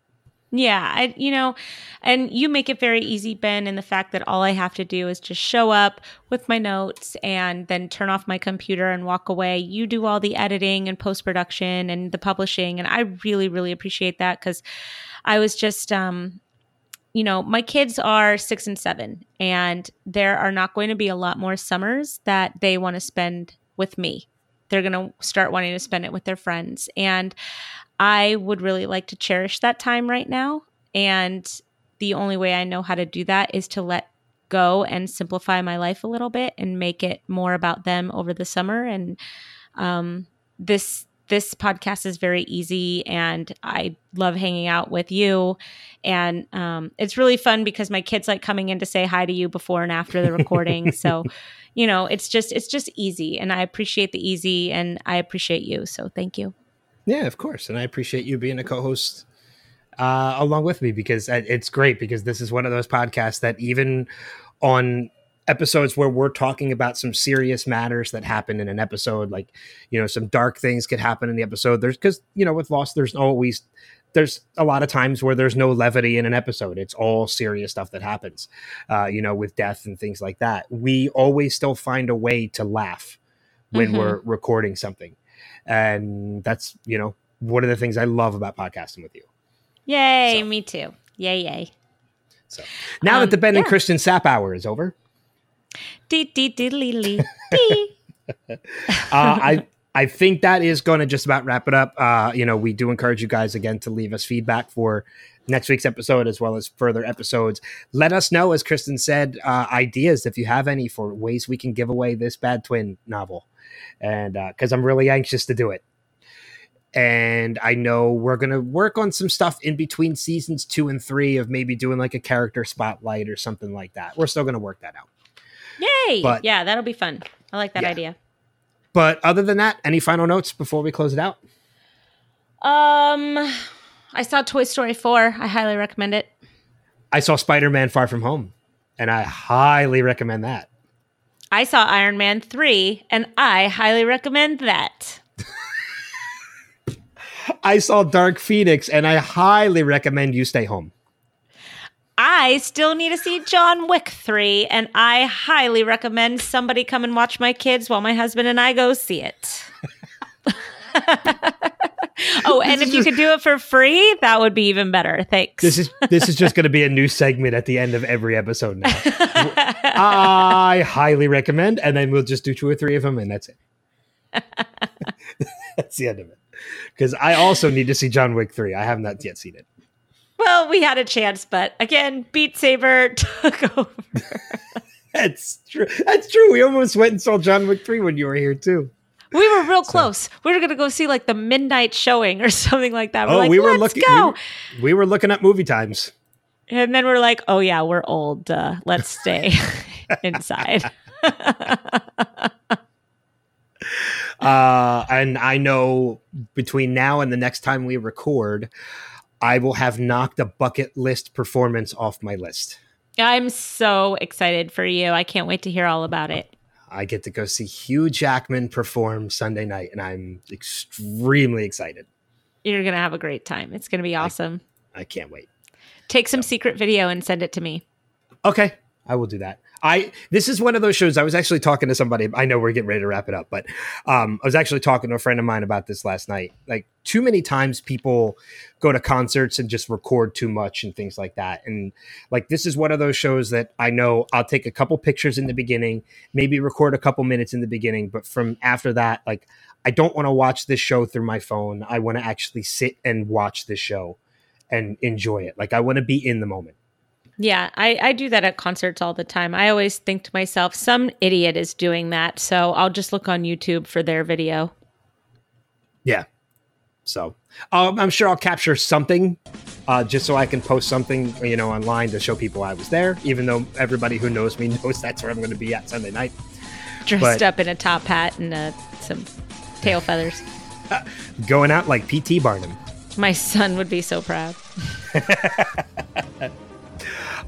Yeah, I you know, and you make it very easy, Ben, in the fact that all I have to do is just show up with my notes and then turn off my computer and walk away. You do all the editing and post production and the publishing, and I really, really appreciate that because I was just um you know, my kids are six and seven, and there are not going to be a lot more summers that they want to spend with me. They're going to start wanting to spend it with their friends. And I would really like to cherish that time right now. And the only way I know how to do that is to let go and simplify my life a little bit and make it more about them over the summer. And um, this this podcast is very easy, and I love hanging out with you. And um, it's really fun because my kids like coming in to say hi to you before and after the recording. [laughs] so, you know, it's just it's just easy, and I appreciate the easy, and I appreciate you. So, thank you. Yeah, of course. And I appreciate you being a co host uh, along with me because it's great because this is one of those podcasts that even on episodes where we're talking about some serious matters that happen in an episode, like, you know, some dark things could happen in the episode. There's because, you know, with Lost, there's always, there's a lot of times where there's no levity in an episode. It's all serious stuff that happens, uh, you know, with death and things like that. We always still find a way to laugh when Mhm. we're recording something and that's you know one of the things I love about podcasting with you. Yay, So. me too. Yay, yay. So now Um, that the Ben and. Kristen sap hour is over, Dee dee dee lee lee dee. [laughs] uh, I I think that is going to just about wrap it up. Uh, you know, we do encourage you guys again to leave us feedback for next week's episode as well as further episodes. Let us know, as Kristen said, uh, ideas if you have any for ways we can give away this Bad Twin novel, and because I'm really anxious to do it. And I know we're going to work on some stuff in between seasons two and three of maybe doing like a character spotlight or something like that. We're still going to work that out. Yay. But- yeah, that'll be fun. I like that Yeah. idea. But other than that, any final notes before we close it out? Um I saw Toy Story 4. I highly recommend it. I saw Spider Man Far From Home, and I highly recommend that. I saw Iron Man 3 and I highly recommend that. I saw Dark Phoenix, and I highly recommend you stay home. I still need to see John Wick 3 and I highly recommend somebody come and watch my kids while my husband and I go see it. [laughs] oh, and if you could do it for free, that would be even better. Thanks. This is this is just going to be a new segment at the end of every episode now. I highly recommend, and then we'll just do two or three of them, and that's it. [laughs] that's the end of it. Because I also need to see John Wick three. I have not yet seen it. well, we had a chance, but again, Beat Saber [laughs] took over. That's true. That's true. We almost went and saw John Wick three when you were here too. We were real close. We were going to go see like the midnight showing or [laughs] something like that. We're oh, like, we were looking. go. We were, we were looking at movie times. And then we're like, oh yeah, we're old. Uh, let's stay [laughs] inside. [laughs] Uh, and I know between now and the next time we record, I will have knocked a bucket list performance off my list. I'm so excited for you. I can't wait to hear all about it. I get to go see Hugh Jackman perform Sunday night, and I'm extremely excited. You're going to have a great time. It's going to be awesome. I can't wait. Take some secret video and send it to me. Okay, I will do that. I this is one of those shows. I was actually talking to somebody. I know we're getting ready to wrap it up, but um, I was actually talking to a friend of mine about this last night. Like too many times, people go to concerts and just record too much and things like that. And like this is one of those shows that I know I'll take a couple pictures in the beginning, maybe record a couple minutes in the beginning, but from after that, like I don't want to watch this show through my phone. I want to actually sit and watch this show and enjoy it. Like I want to be in the moment. Yeah, I, I do that at concerts all the time. I always think to myself, some idiot is doing that. So I'll just look on YouTube for their video. Yeah. So um, I'm sure I'll capture something uh, just so I can post something, you know, online to show people I was there, even though everybody who knows me [laughs] knows that's where I'm going to be at Sunday night. Dressed But- up in a top hat and uh, some tail feathers. [laughs] Going out like P.T. Barnum. My son would be so proud. [laughs]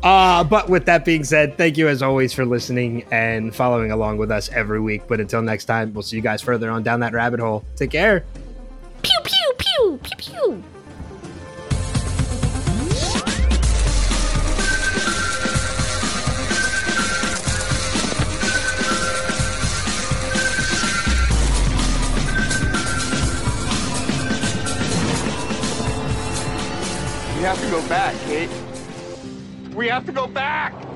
Uh, but with that being said, thank you as always for listening and following along with us every week. But until next time, we'll see you guys further on down that rabbit hole. Take care. Pew pew pew pew pew. We have to go back, Kate. We have to go back!